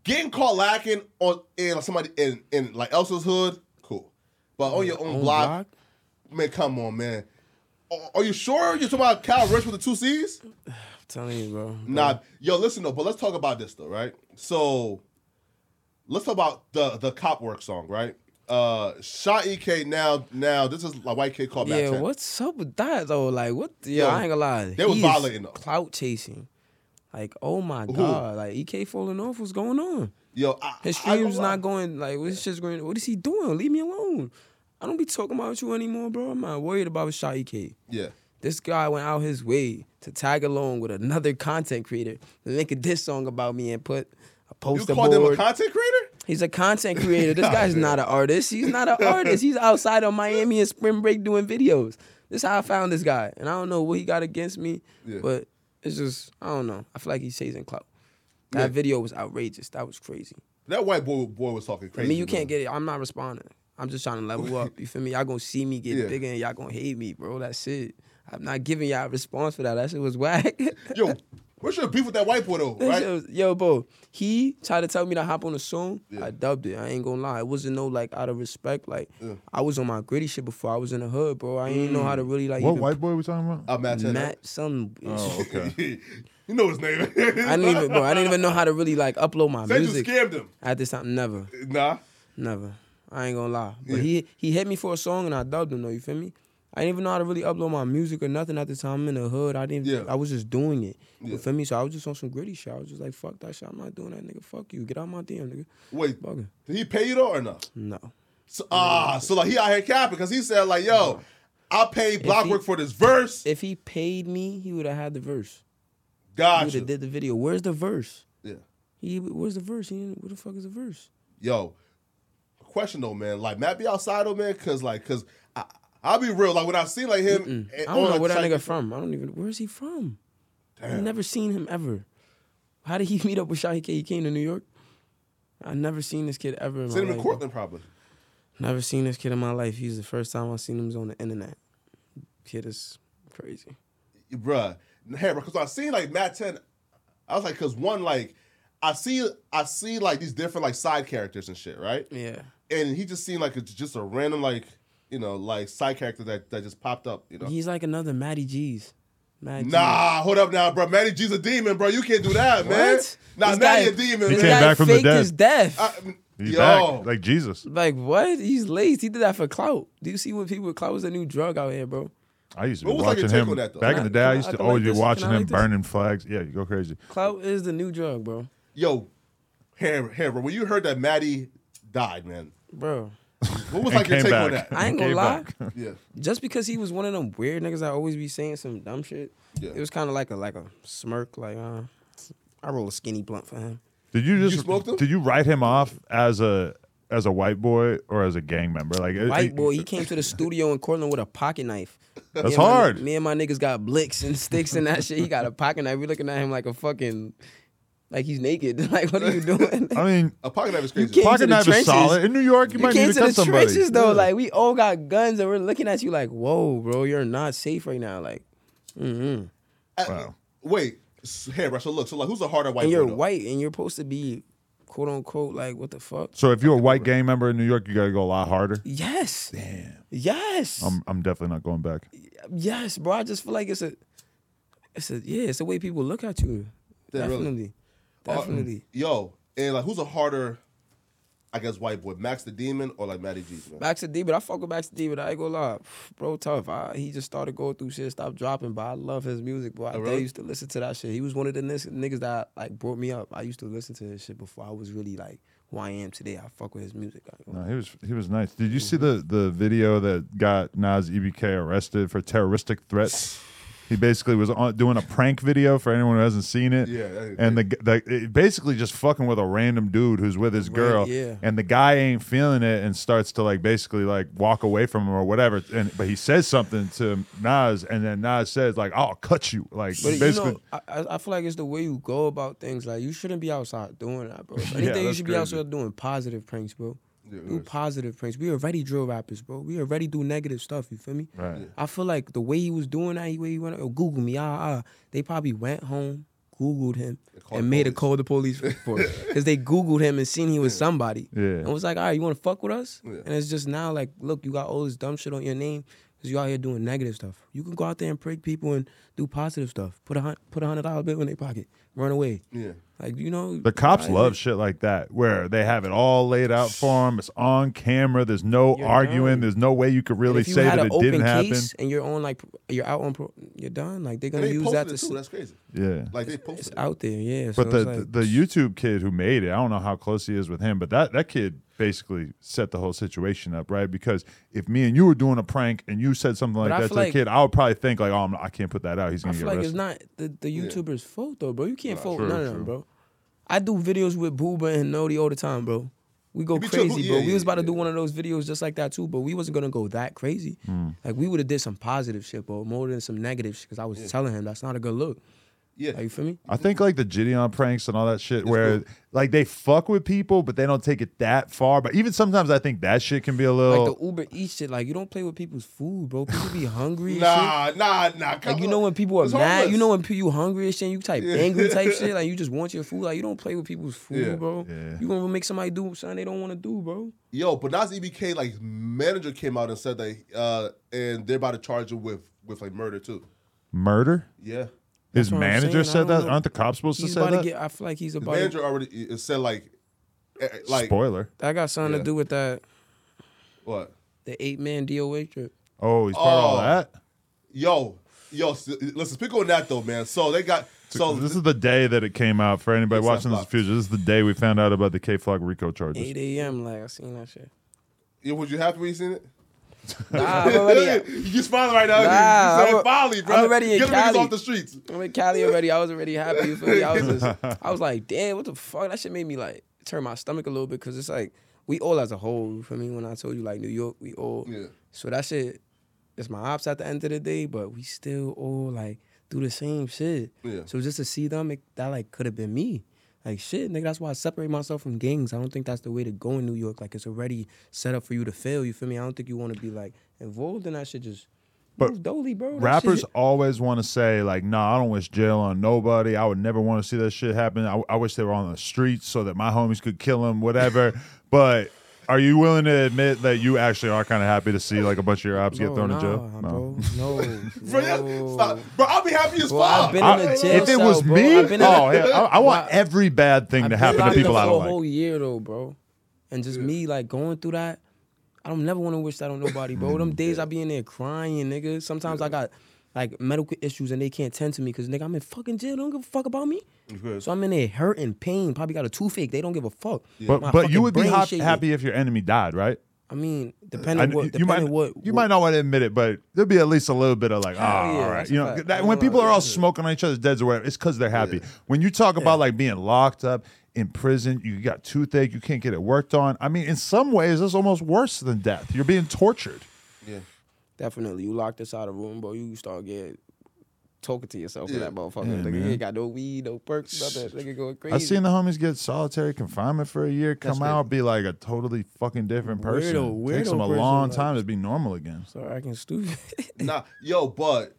getting caught lacking on in somebody in in like else's hood, cool. But on your own Own block, man, come on, man. Are- Are you sure you're talking about Cal Rich with the two C's? [sighs] I'm telling you, bro. Nah, yo, listen though, but let's talk about this though, right? So let's talk about the the cop work song, right? Uh Sha EK now now this is like white kid called Yeah, 10. what's up with that though? Like, what? Yeah, Yo, I ain't gonna lie. they was violating, though. Clout chasing. Like, oh my Who? god, like EK falling off. What's going on? Yo, I, His streams not going. Like, what's just going? What is he doing? Leave me alone. I don't be talking about you anymore, bro. I'm not worried about Sha EK. Yeah. This guy went out his way to tag along with another content creator to make a diss song about me and put a post. You called him a content creator? He's a content creator. [laughs] This guy's not an artist. He's not an [laughs] artist. He's outside of Miami and spring break doing videos. This is how I found this guy. And I don't know what he got against me, Yeah. but it's just, I don't know. I feel like he's chasing clout. That Yeah. video was outrageous. That was crazy. That white boy boy was talking crazy. I mean, you man. can't get it. I'm not responding. I'm just trying to level up. You feel me? Y'all gonna see me get Yeah. bigger and y'all gonna hate me, bro. That's it. I'm not giving y'all a response for that. That shit was whack. Yo, [laughs] what's your beef with that white boy though, right? shit yo, bro, he tried to tell me to hop on the song. Yeah. I dubbed it. I ain't gonna lie. It wasn't no like out of respect. Like Yeah. Mm. I was on my gritty shit before. I was in the hood, bro. I ain't know how to really like What even white boy we talking about? Uh, Matt Matt some. Oh, okay. [laughs] you know his name. I didn't even, bro. I didn't even know how to really like upload my Said you music scammed him. at this time. Never, Nah. never. I ain't gonna lie. But Yeah. he he hit me for a song and I dubbed him. Though you feel me? I didn't even know how to really upload my music or nothing at the time. I'm in the hood. I didn't. Yeah. I was just doing it. Yeah. You feel me? So I was just on some gritty shit. I was just like, fuck that shit. I'm not doing that, nigga. Fuck you. Get out my DM, nigga. Wait, Bugging. did he pay you though or no? No. So, ah, so like he out here capping because he said like, yo, I paid Blockwork for this verse. If he paid me, he would have had the verse. He would have did the video. Where's the verse? Yeah. He where's the verse? He didn't- where the fuck is the verse? Yo, question though, man. Like Matt be outside though, man, because like, cause I, I'll be real. Like when I see like him, and- I don't on, know like, where that nigga from. I don't even. Where's he from? I've never seen him ever. How did he [laughs] meet up with Sha EK? He came to New York. I never seen this kid ever in Seen my him in life. Cortland probably. Never seen this kid in my life. He's the first time I seen him on the internet. Kid is crazy. bruh. Hey, because I seen like Matt Ten, I was like, cause one like, I see, I see like these different like side characters and shit, right? Yeah. And he just seemed like it's just a random like, you know, like side character that that just popped up, you know. He's like another Matty G's. Matty G's. Nah, hold up now, bro. Manny G's a demon, bro. You can't do that, man. What? Nah, This Manny guy- a demon, He man. came back from the faked dead. his death. I- He's yo, back like Jesus. Like what? He's laced. He did that for clout. Do you see what people clout was a new drug out here, bro? I used to What be was, like, watching him that, back Can in the day. I I- used to can always like be watching I like him this? burning flags. Yeah, you go crazy. Clout is the new drug, bro. yo, Hammer, Hammer. When you heard that Maddie died, man, Bro. What was like your came take on that? I ain't gonna Came lie. back. [laughs] Yeah, Just because he was one of them weird niggas that always be saying some dumb shit, Yeah. it was kind of like a like a smirk. Like, uh, I roll a skinny blunt for him. Did you just You did you write him off as a as a white boy or as a gang member? Like White it- boy, he came to the studio in Cortland with a pocket knife. That's Me and my- hard. me and my niggas got blicks and [laughs] sticks and that shit. He got a pocket knife. We looking at him like a fucking, like he's naked. [laughs] like, what are you [laughs] doing? I mean, A pocket knife is crazy. can't- pocket to the knife is solid. In New York, you, You might came need to to cut the somebody. trenches though. Yeah. Like we all got guns and we're looking at you like, whoa, bro, you're not safe right now. Like, mm-hmm. Uh, Wow. Wait, s- hairbrush. So look, so like, who's the harder white? and you're though? white and you're supposed to be, quote unquote, like what the fuck? So if you're a white gang member in New York, you got to go a lot harder. Yes. Damn. Yes. I'm I'm definitely not going back. yes, bro. I just feel like it's a, it's a yeah, it's the way people look at you. Yeah, really. Definitely. Uh, Yo, and like, who's a harder? I guess white boy, Max the Demon or like Matty G? Man? Max the Demon, I fuck with Max the Demon. I ain't gonna lie. Bro, tough. I, he just started going through shit, stopped dropping, but I love his music, bro. I Oh, I really? used to listen to that shit. He was one of the nis- niggas that like brought me up. I used to listen to his shit before I was really like who I am today. I fuck with his music. I No, he was he was nice. Did you see the the video that got Nas EBK arrested for terroristic threats? [laughs] He basically was on, doing a prank video for anyone who hasn't seen it. Yeah, that- and the, the it basically just fucking with a random dude who's with his Right, girl. yeah. And the guy ain't feeling it and starts to like basically like walk away from him or whatever. And but he says something to Nas, and then Nas says like, "I'll cut you." Like But basically, you know, I, I feel like it's the way you go about things. Like you shouldn't be outside doing that, bro. If [laughs] Yeah, Anything you should be outside doing positive pranks, bro. Yeah, do positive pranks. We already drill rappers, bro. We already do negative stuff. You feel me? right. I feel like the way he was doing that, the way he went, oh, Google me, ah, ah. They probably went home, Googled him, and made a police. call the police for because [laughs] they Googled him and seen he was somebody. Yeah. And was like, all right, you want to fuck with us? Yeah. And it's just now like, look, you got all this dumb shit on your name because you out here doing negative stuff. You can go out there and prank people and do positive stuff. Put a put a hundred dollar bill in their pocket, run away. Yeah. Like you know, The cops why love it- shit like that, where they have it all laid out for them. It's on camera. There's no You're arguing. done. There's no way you could really you say that an it didn't open happen. and you're on like you're out on, pro, you're done. Like they're gonna they use that to. it too. That's crazy. Yeah. Like they It's posted. it. out there, yeah. But so the, like, the the YouTube kid who made it, I don't know how close he is with him, but that that kid basically set the whole situation up, right? Because if me and you were doing a prank and you said something like But I that feel to the like- kid, I would probably think like, oh, I'm I can't put that out. He's I gonna feel get like it's arrested. not the, the YouTuber's fault though, bro. You can't fault true, none of true. them, bro. I do videos with Booba and Nodi all the time, bro. We go You be too- crazy, yeah, bro. yeah, we was about to yeah. do one of those videos just like that too, but we wasn't gonna go that crazy. Hmm. Like we would have did some positive shit, bro, more than some negative shit. Because I was telling him that's not a good look. Yeah. Like, you feel me? I think like the Gideon pranks and all that shit, where cool. like they fuck with people, but they don't take it that far. But even sometimes I think that shit can be a little. Like the Uber Eats shit, like you don't play with people's food, bro. People be hungry. and [laughs] shit. Nah, nah, nah. Like you know when people are mad, homeless. you know when pe- you hungry and shit, you type angry type [laughs] shit, like you just want your food. Like you don't play with people's food, Yeah. bro. Yeah. You gonna make somebody do something they don't want to do, bro. Yo, but Nas EBK like manager came out and said that, uh, and they're about to charge him with with like murder too. murder. Yeah. His manager said that. know. Aren't the cops supposed He's to say about that? to get. I feel like he's The about. To, manager already said like, eh, eh, like Spoiler. that got something Yeah. to do with that what? the eight man DOA trip. Oh, he's part of all Oh. that. Yo, yo, s- listen, speak on that though, man. So they got so this is the day that it came out for anybody It's watching this in not the future. This is the day we found out about the K Flock Rico charges. Eight a.m. Like I seen that shit. Yeah, was you happy when you seen it? Nah, I'm already. [laughs] you just smiling right now. Nah, you I'm said bro. I'm already in Get Cali. off the streets. I'm in Cali already. I was already happy. You feel me? I was just, I was like, damn, what the fuck? That shit made me like turn my stomach a little bit because it's like we all as a whole. You feel me? When I told you like New York, we all. Yeah. So that shit, it's my ops at the end of the day, but we still all like do the same shit. Yeah. So just to see them, it, that like could have been me. Like shit, nigga. That's why I separate myself from gangs. I don't think that's the way to go in New York. Like it's already set up for you to fail. You feel me? I don't think you want to be like involved in that shit. Just But dolly, bro. Rappers shit- always want to say like, "Nah, I don't wish jail on nobody. I would never want to see that shit happen. I, I wish they were on the streets so that my homies could kill them, whatever." [laughs] but are you willing to admit that you actually are kind of happy to see like a bunch of your ops get thrown nah, in jail? bro. No, [laughs] Bro, no. stop. Bro, I'll be happy as Bro, I've fuck. been in a jail if it was bro. me, I've in oh, a- yeah, I, I want Well, every bad thing I've to happen to people up I don't a like. whole year though, bro. And just me like going through that. I don't never want to wish that on nobody, bro. Mm. Them days I be in there crying, nigga. Sometimes I got like medical issues and they can't tend to me because nigga I'm in fucking jail. They don't give a fuck about me. Good. So I'm in there hurting, pain. Probably got a toothache. They don't give a fuck. But My but you would be brain happy if your enemy died, right? I mean, uh, depending kn- what, you depending might what you might not want to admit it, but there'll be at least a little bit of like, oh, yeah, all right, you know, that, when people are all smoking on each other's deads or whatever, it's because they're happy. When you talk about like being locked up, in prison. You got toothache. You can't get it worked on. I mean, in some ways, it's almost worse than death. You're being tortured. Yeah. Definitely. You locked inside a room, bro. You start getting talking to yourself Yeah. in that motherfucker. Yeah, nigga, man. you ain't got no weed, no perks, nothing. Nigga going crazy. I've seen the homies get solitary confinement for a year, come That's out, be like a totally fucking different person. Weirdo, Takes them a person, long like- time to be normal again. Sorry, I can stupid. [laughs] Nah, yo, but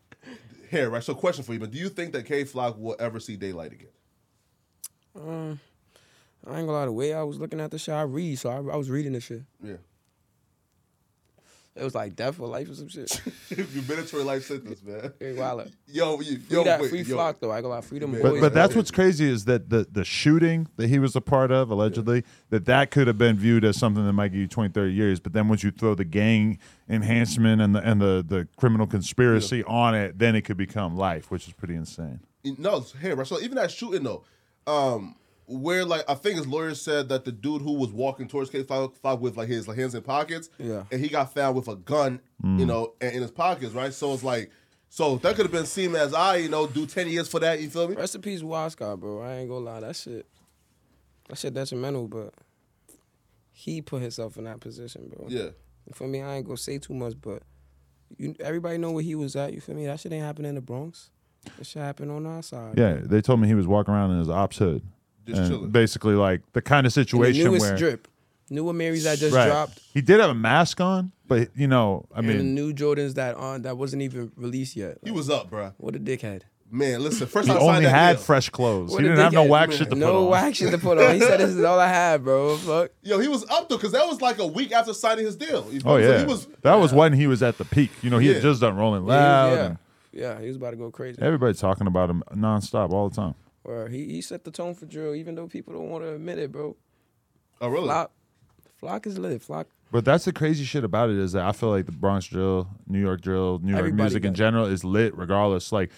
here, right? So, question for you, but do you think that K Flock will ever see daylight again? um, I ain't gonna lie. The way I was looking at the shit, I read, so I, I was reading the shit. Yeah. It was like death for life or some shit. [laughs] Your mandatory life sentence, man. [laughs] Hey, Wilder. Yo, you, Free yo, that wait, free yo. flock though. I ain't gonna lie. Freedom But- But boys. but that's what's crazy is that the the shooting that he was a part of allegedly that that could have been viewed as something that might give you 20 30 years but then once you throw the gang enhancement and the and the the criminal conspiracy on it then it could become life which is pretty insane. No, it's here, right? So even that shooting though, um, where like I think his lawyer said that the dude who was walking towards K Flock Flock with like his like, hands in pockets, Yeah. and he got found with a gun, you mm. know, in, in his pockets, right? So it's like, so that could have been seen as I, you know, do ten years for that. You feel me? Rest in peace, Wascott, bro. I ain't gonna lie. That shit, that shit detrimental, but he put himself in that position, bro. Yeah. For me? I ain't gonna say too much, but you everybody know where he was at. You feel me? That shit ain't happening in the Bronx. That shit happened on our side. Yeah, they told me he was walking around in his ops hood. Just And chilling. Basically like the kind of In the situation newest where drip, newer Marys that just Right. dropped, He did have a mask on, but you know, I and the mean new Jordans that on that wasn't even released yet. He was up, bro. What a dickhead. Man, listen. First he time I only had deal, fresh clothes. What he didn't have no wax shit to no put on. wax shit to put on. He said this is all I had, bro. Fuck. [laughs] Yo, he was up though, because that was like a week after signing his deal. You feel Oh me? So yeah, he was. that was when he was at the peak. You know, he Yeah. had just done Rolling Yeah, he Loud. was, and yeah. yeah, he was about to go crazy. everybody talking about him nonstop all the time. Or he, he set the tone for drill, even though people don't want to admit it, bro. Oh really? Flock, Flock is lit. Flock. But that's the crazy shit about it is that I feel like the Bronx drill, New York drill, New York Everybody music in general is lit regardless. Like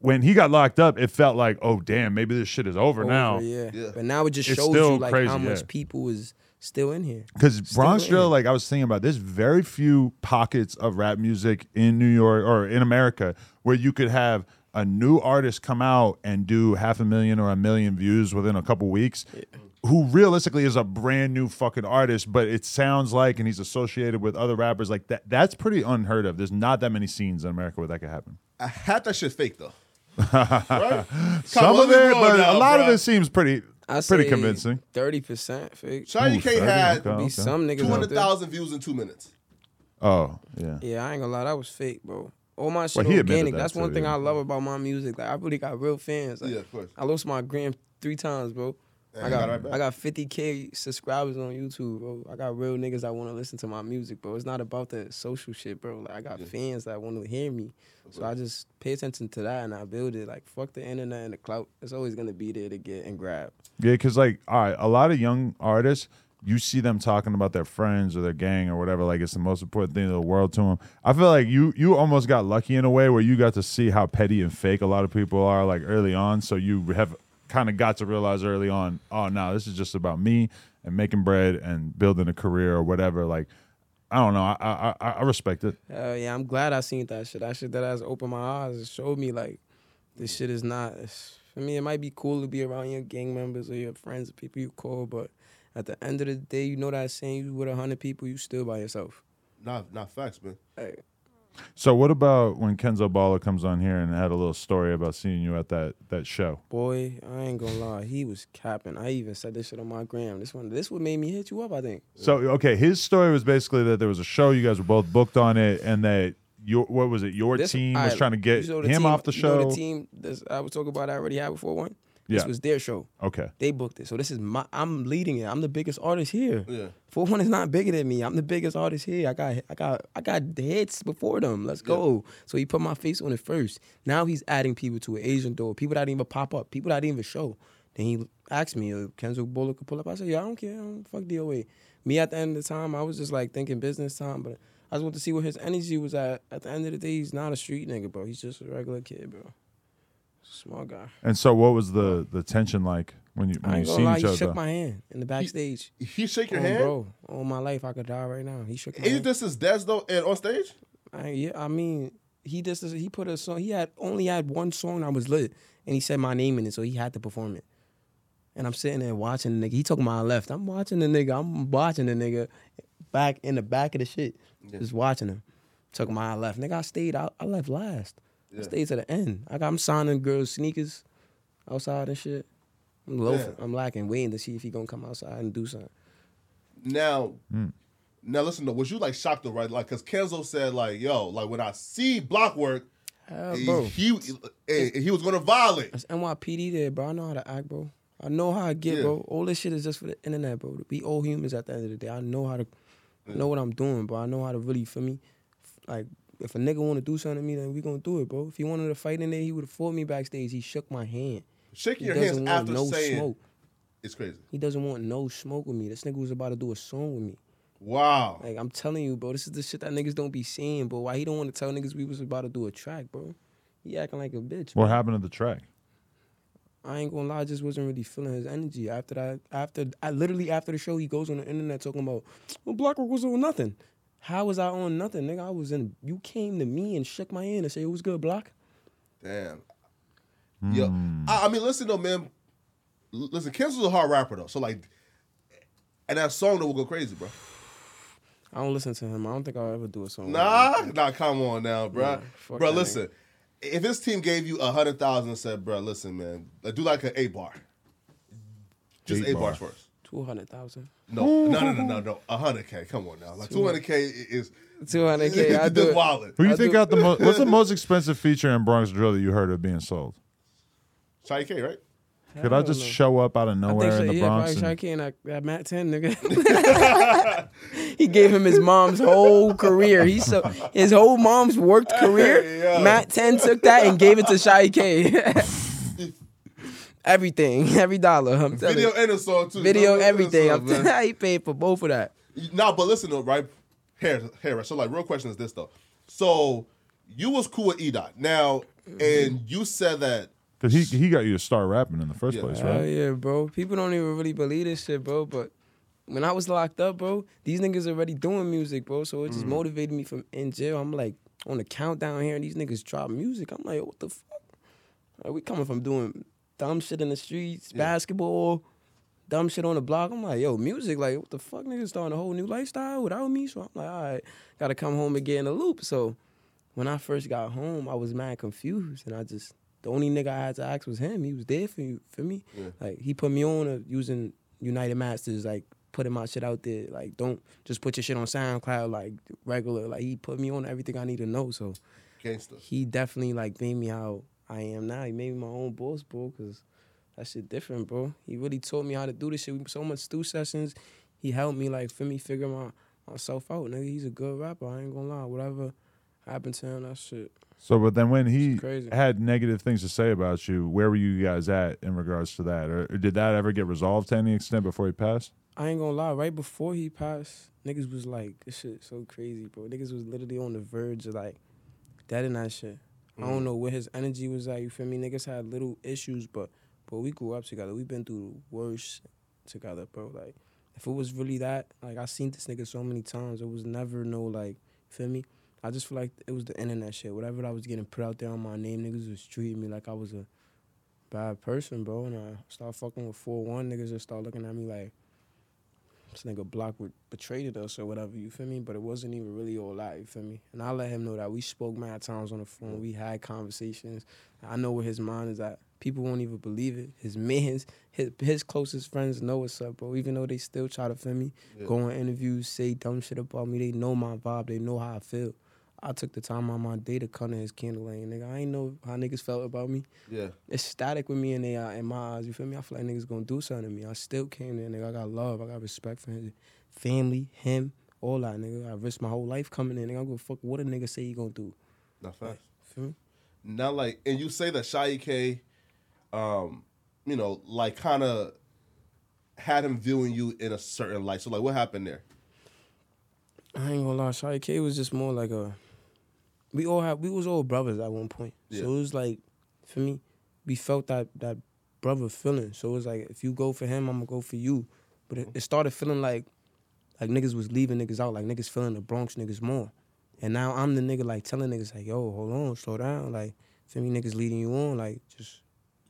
when he got locked up, it felt like, oh damn, maybe this shit is over, now. Yeah. Yeah. But now it just It's shows still you like crazy, how much yeah. people is still in here. Because Bronx drill, like I was thinking about, there's very few pockets of rap music in New York or in America where you could have a new artist come out and do half a million or a million views within a couple weeks. Who realistically is a brand new fucking artist, but it sounds like, and he's associated with other rappers like that. That's pretty unheard of. There's not that many scenes in America where that could happen. Uh, I had that shit fake though. [laughs] right? Some of it, but now, a lot of it seems pretty, I pretty convincing. Thirty percent fake. Shiny Ooh, K 30, had okay. Be some niggas two out hundred there. thousand views in two minutes. Oh yeah. Yeah, I ain't gonna lie, that was fake, bro. All my shit Well, organic. that That's one too, thing yeah. I love about my music. Like I really got real fans. Like, Yeah, of course. I lost my gram three times, bro. Yeah, I got got right. I got 50k subscribers on YouTube, bro. I got real niggas that want to listen to my music, bro. It's not about the social shit, bro. Like I got fans that want to hear me, so I just pay attention to that and I build it. Like fuck the internet and the clout. It's always gonna be there to get and grab. Yeah, because like, all right, a lot of young artists, you see them talking about their friends or their gang or whatever. Like it's the most important thing in the world to them. I feel like you you almost got lucky in a way where you got to see how petty and fake a lot of people are like early on. So you have kind of got to realize early on, oh no, this is just about me and making bread and building a career or whatever. Like, I don't know. I I I, respect it. Yeah, I'm glad I seen that shit. That shit that has opened my eyes. It showed me like this shit is not. For me, it might be cool to be around your gang members or your friends, people you call, but at the end of the day, you know that saying you with a hundred people, you still by yourself. Not not facts, man. Hey, So what about when Kenzo Balla comes on here and had a little story about seeing you at that that show? boy, I ain't gonna lie, he was capping. I even said this shit on my gram. This one, this what made me hit you up. I think. So okay, his story was basically that there was a show you guys were both booked on it, and that your what was it? Your This- team was alright, trying to get you know him team- off the you know show. the team this, I was talking about, I already had before one. Yeah. This was their show. Okay, They booked it. So this is my. I'm leading it. I'm the biggest artist here. Yeah. Four one is not bigger than me. I'm the biggest artist here. I got I got I got the hits before them. Let's go. So he put my face on it first. Now he's adding people to an Asian door. People that didn't even pop up. People that didn't even show. Then he asked me if Kenzo Balla could pull up. I said, Yeah, I don't care. I don't fuck DOA. Me at the end of the time, I was just like thinking business time, but I just want to see where his energy was at. At the end of the day, he's not a street nigga, bro. He's just a regular kid, bro. Small guy. and so what was the the tension like when you I when you ain't gonna seen lie, each he other? shook my hand in the backstage. He shake your Oh, hand. bro. on my life, I could die right now. He shook my And you hand. this is Des though, and on stage. I, yeah, I mean, he just he put a song. He had only had one song that was lit, and he said my name in it, so he had to perform it. And I'm sitting there watching the nigga. He took my left. I'm watching the nigga. I'm watching the nigga back in the back of the shit. Yeah. Just watching him. Took my left. Nigga, I stayed out. I left last. I Yeah. stayed to the end. I got I'm signing girls' sneakers outside and shit. I'm loafing. Yeah. I'm lacking, waiting to see if he gonna come outside and do something. Now, hmm. now listen though, was you like shocked though, right? Like, cause Kenzo said like, yo, like when I see Blockwork, Hell, he, bro. he he was gonna violate. That's NYPD there, bro. I know how to act, bro. I know how I get, Yeah. bro. All this shit is just for the internet, bro. We all humans at the end of the day. I know how to I know what I'm doing, bro. I know how to really for me. Like if a nigga wanna do something to me, then we gonna do it, bro. If he wanted to fight in there, he would have fought me backstage. He shook my hand. Shaking He your hands want after no saying smoke. it's crazy. He doesn't want no smoke with me. This nigga was about to do a song with me. Wow. Like I'm telling you, bro, this is the shit that niggas don't be seeing, bro. Why he don't want to tell niggas we was about to do a track, bro? He acting like a bitch. What bro. happened to the track? I ain't gonna lie, I just wasn't really feeling his energy. After that, after I literally after the show, he goes on the internet talking about, well, Blockwork was on nothing. How was I on nothing, nigga? I was in. You came to me and shook my hand and said it was good, Block. Damn. Yo, hmm. I, I mean, listen though, man. L- Listen, Kenzo's a hard rapper though, so like, and that song though will go crazy, bro. I don't listen to him. I don't think I'll ever do a song. with Nah, him. nah, come on now, bro. Nah, bro, that listen. If his team gave you a hundred thousand and said, bro, listen, man, do like an eight bar. Just Eight eight, bar. bars first. Two hundred thousand. No, no, no, no, no, no. A hundred K. Come on now. Like two hundred K is Two hundred k. I do just it. wildin'. Who you I think do- got the [laughs] most? What's the most expensive feature in Bronx Drill that you heard of being sold? Sha EK, right? Could I Hell just no. show up out of I nowhere think so, in the yeah, Bronx? probably and- Shy and that, that Matt 10 nigga. [laughs] [laughs] he gave him his mom's whole career. He so his whole mom's worked career. Hey. Matt 10 took that and gave it to Shy K. everything, [laughs] every dollar. I'm telling Video you. and a song too. Video, Video everything. song, I'm man. telling you, [laughs] he paid for both of that. Nah, but listen though, right? Here, here. So like, real question is this though. So you was cool with E Dot now, and you said that. Cause he he got you to start rapping in the first Yeah. place, Hell right? yeah, bro. People don't even really believe this shit, bro. But when I was locked up, bro, these niggas already doing music, bro. So it Mm. just motivated me from in jail. I'm like on the countdown here, and these niggas drop music. I'm like, what the fuck? Like, we coming from doing dumb shit in the streets, Yeah. basketball, dumb shit on the block. I'm like, yo, music, like, what the fuck, niggas starting a whole new lifestyle without me. So I'm like, all right, gotta come home and get in the loop. So when I first got home, I was mad confused, and I just the only nigga I had to ask was him. He was there for you, for me. Yeah. Like he put me on uh, using United Masters, like putting my shit out there. Like don't just put your shit on SoundCloud like regular. Like he put me on everything I need to know. So Gangster. he definitely like made me how I am now. He made me my own boss, bro, cause that shit different, bro. He really taught me how to do this shit. We so much stu sessions. He helped me like for me figure my myself out. Nigga, he's a good rapper. I ain't gonna lie. Whatever happened to him, that shit. So, but then when he had negative things to say about you, where were you guys at in regards to that, or, or did that ever get resolved to any extent before he passed? I ain't gonna lie, right before he passed, niggas was like, this shit so crazy, bro. Niggas was literally on the verge of like dead in that shit. I Mm. don't know where his energy was at, you feel me? Niggas had little issues, but but we grew up together. We've been through the worst together, bro. Like, if it was really that, like I seen this nigga so many times, it was never no like, feel me? I just feel like it was the internet shit. Whatever I was getting put out there on my name, niggas was treating me like I was a bad person, bro. And I started fucking with 4-1, niggas just start looking at me like, this nigga Block would betrayed us or whatever, you feel me? But it wasn't even really all that, you feel me? And I let him know that we spoke mad times on the phone. We had conversations. I know where his mind is at. People won't even believe it. His mans, his his closest friends know what's up, bro. Even though they still try to feel me, Yeah. go on interviews, say dumb shit about me. They know my vibe. They know how I feel. I took the time on my day to come to his candle lane, nigga. I ain't know how niggas felt about me Yeah. it's static with me in they in my eyes. You feel me? I feel like niggas gonna do something to me. I still came there, nigga. I got love. I got respect for his family, him, all that, nigga. I risked my whole life coming in. Nigga, I'm gonna fuck what a nigga say he gonna do. Not fast. Feel me? Now, like, and you say that Sha EK, um, you know, like, kind of had him viewing you in a certain light. So, like, what happened there? I ain't gonna lie. Shawty K was just more like a. We all had We was all brothers at one point. Yeah. So it was like, for me, we felt that that brother feeling. So it was like, if you go for him, I'm gonna go for you. But it, it started feeling like, like niggas was leaving niggas out. Like niggas feeling the Bronx niggas more. And now I'm the nigga like telling niggas like, yo, hold on, slow down. Like, feel me, niggas leading you on. Like, just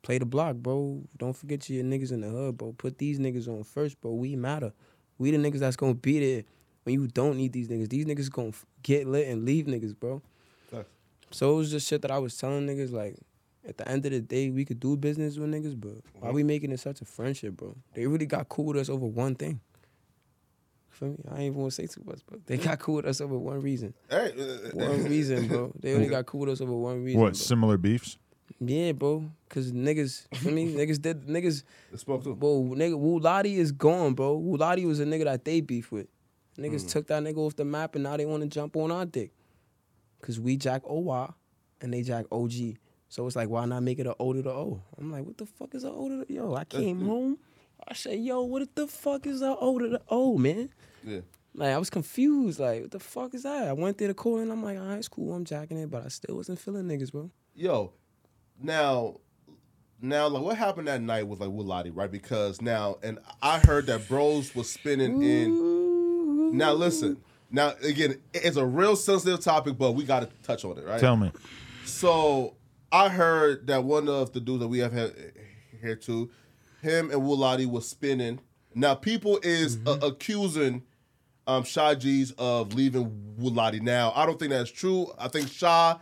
play the block, bro. Don't forget your niggas in the hood, bro. Put these niggas on first, bro. We matter. We the niggas that's gonna be there when you don't need these niggas. These niggas gonna get lit and leave niggas, bro. Facts. So it was just shit that I was telling niggas like. At the end of the day, we could do business with niggas, but why we making it such a friendship, bro? They really got cool with us over one thing. Feel me? I ain't even want to say too much, but they got cool with us over one reason. Hey, uh, uh One uh, reason, bro. [laughs] They only got cool with us over one reason. What bro. similar beefs? Yeah, bro. Cause niggas, for me, [laughs] niggas did niggas. It spoke to. Bro, nigga, Wulati is gone, bro. Wulati was a nigga that they beef with. Niggas mm. took that nigga off the map, and now they want to jump on our dick. Cause we jack OY, and they jack OG. So it's like, why not make it an O to the O? I'm like, what the fuck is an O to the Yo, I came home. I said, yo, what the fuck is an O to the O, man? Yeah. Like I was confused. Like, what the fuck is that? I went there to call and I'm like, all right, it's cool. I'm jacking it, but I still wasn't feeling niggas, bro. Yo, now, now, like, what happened that night with like Woolati, right? Because now, and I heard that Bros was spinning in. Now, listen. Now, again, it's a real sensitive topic, but we got to touch on it, right? Tell me. So I heard that one of the dudes that we have had here too, him and Woolati was spinning. Now people is uh, accusing um Shah-G's of leaving Woolati. Now I don't think that's true. I think Shah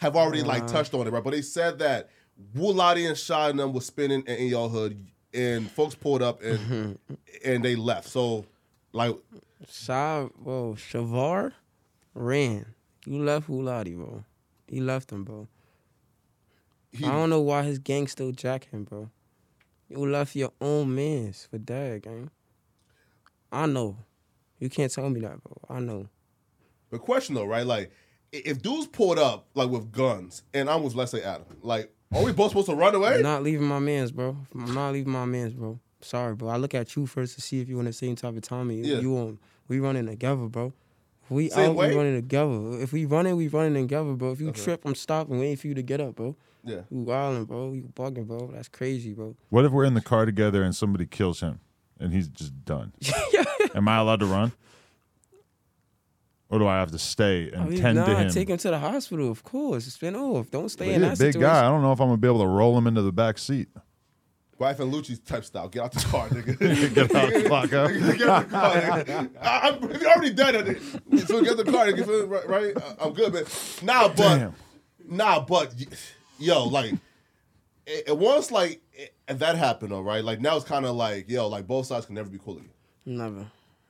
have already like touched on it, right? But they said that Woolati and Shah and them was spinning in, in y'all hood, and folks pulled up and [laughs] and they left. So like Shav, whoa, Shavar ran. You left Wulati, bro. He left him, bro. he, I don't know why his gang still jack him, bro. You left your own mans for that, gang. I know. You can't tell me that, bro. I know. The question though, right? Like, if dudes pulled up like with guns, and I'm with let's Adam, like, are we both supposed to run away? I'm not leaving my mans, bro. I'm not leaving my mans, bro. Sorry, bro. I look at you first to see if you on the same type of time. You, Yeah. you on? We running together, bro. If we Same out, way? we running together. If we running, we running together, bro. If you Okay. trip, I'm stopping, waiting for you to get up, bro. Yeah. You wildin', bro. You bugging, bro. That's crazy, bro. What if we're in the car together and somebody kills him and he's just done? [laughs] Am I allowed to run? Or do I have to stay and oh, I mean, tend nah, to him? take him to the hospital, of course. Spin off. Don't stay But in he's a that big situation. guy. I don't know if I'm gonna be able to roll him into the back seat. Wife and Lucci's type style. Get out the car, nigga. [laughs] Get out the fuck [laughs] up. get out the car, nigga. [laughs] I, I'm you're already dead at it. So get the car, nigga. Right? right? I- I'm good, man. Nah, but Damn. nah, but yo, like, it, it once like it, and that happened, though, right? Like now it's kind of like yo, like both sides can never be cool again. Never.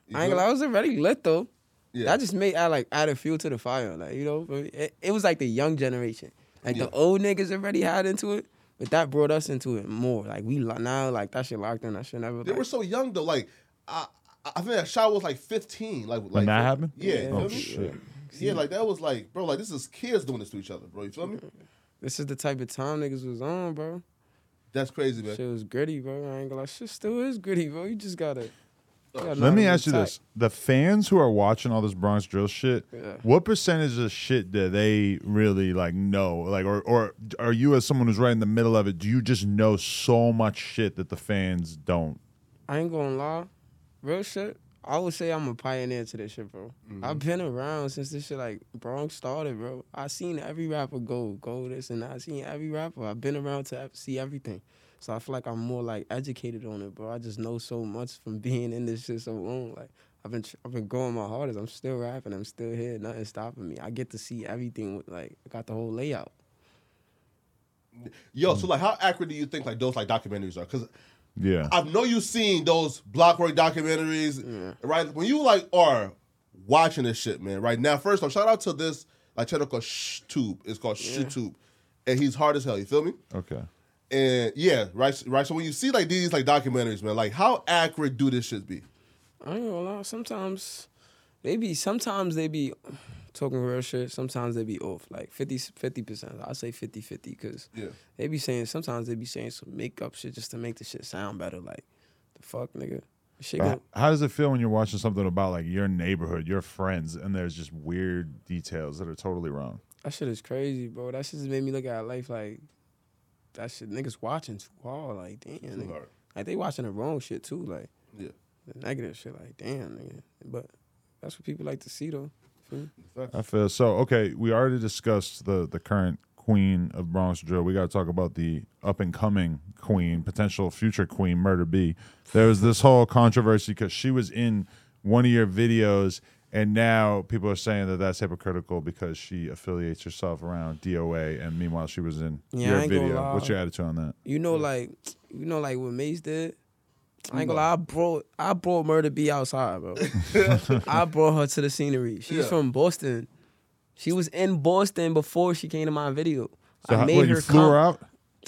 You I ain't feel gonna lie, I was already lit though. Yeah. That just made I like added fuel to the fire. Like, you know, it, it was like the young generation. Like Yeah. the old niggas already had into it, but that brought us into it more. Like we lo- now like that shit locked in. That shit never They like, were so young though. Like I, I I think that shot was like 15. Like like that happened? Yeah. you Oh, feel me? shit. Yeah, like that was like, bro, like this is kids doing this to each other, bro. You feel me? this is the type of time niggas was on, bro. That's crazy, man. Shit was gritty, bro. I ain't gonna lie. Shit still is gritty, bro. You just gotta. You Let me ask you attack. this: the fans who are watching all this Bronx drill shit, Yeah. what percentage of shit do they really like know? Like, or or are you as someone who's right in the middle of it? Do you just know so much shit that the fans don't? I ain't gonna lie, real shit. I would say I'm a pioneer to this shit, bro. Mm-hmm. I've been around since this shit like Bronx started, bro. I seen every rapper go, go this and that. I seen every rapper. I've been around to see everything. So I feel like I'm more like educated on it, bro. I just know so much from [laughs] being in this shit so long. Like I've been, tr- I've been going my hardest. I'm still rapping. I'm still here. Nothing stopping me. I get to see everything. With, like I got the whole layout. Yo, mm. so like, how accurate do you think like those like documentaries are? Because Yeah, I know you've seen those Blockwork documentaries, right? When you like are watching this shit, man. Right now, first off, shout out to this like channel called ShTube. It's called ShTube, and he's hard as hell. You feel me? okay. And yeah, right, right. So when you see like these like documentaries, man, like how accurate do this shit be? I ain't gonna lie. Sometimes they be. Sometimes they be talking real shit. Sometimes they be off, like 50 percent. I say 50-50 because Yeah. they be saying. Sometimes they be saying some make up shit just to make the shit sound better. Like the fuck, nigga. Shit How, go, how does it feel when you're watching something about like your neighborhood, your friends, and there's just weird details that are totally wrong? that shit is crazy, bro. That shit just made me look at life like that shit. Niggas watching too hard. Like damn, nigga. hard. like they watching the wrong shit too. Like Yeah. the negative shit. Like damn, nigga. But that's what people like to see though. I feel so. Okay, we already discussed the the current queen of Bronx drill, we got to talk about the up and coming queen, potential future queen, Murda B. There was this whole controversy because she was in one of your videos, and now people are saying that that's hypocritical because she affiliates herself around DOA, and meanwhile she was in Yeah, your video. What's your attitude on that? You know, like you know, like what Mace did. I ain't gonna lie, I brought I brought Murda B outside, bro. [laughs] I brought her to the scenery. She's Yeah. from Boston. She was in Boston before she came to my video. So I how, made what, her you flew come. her out?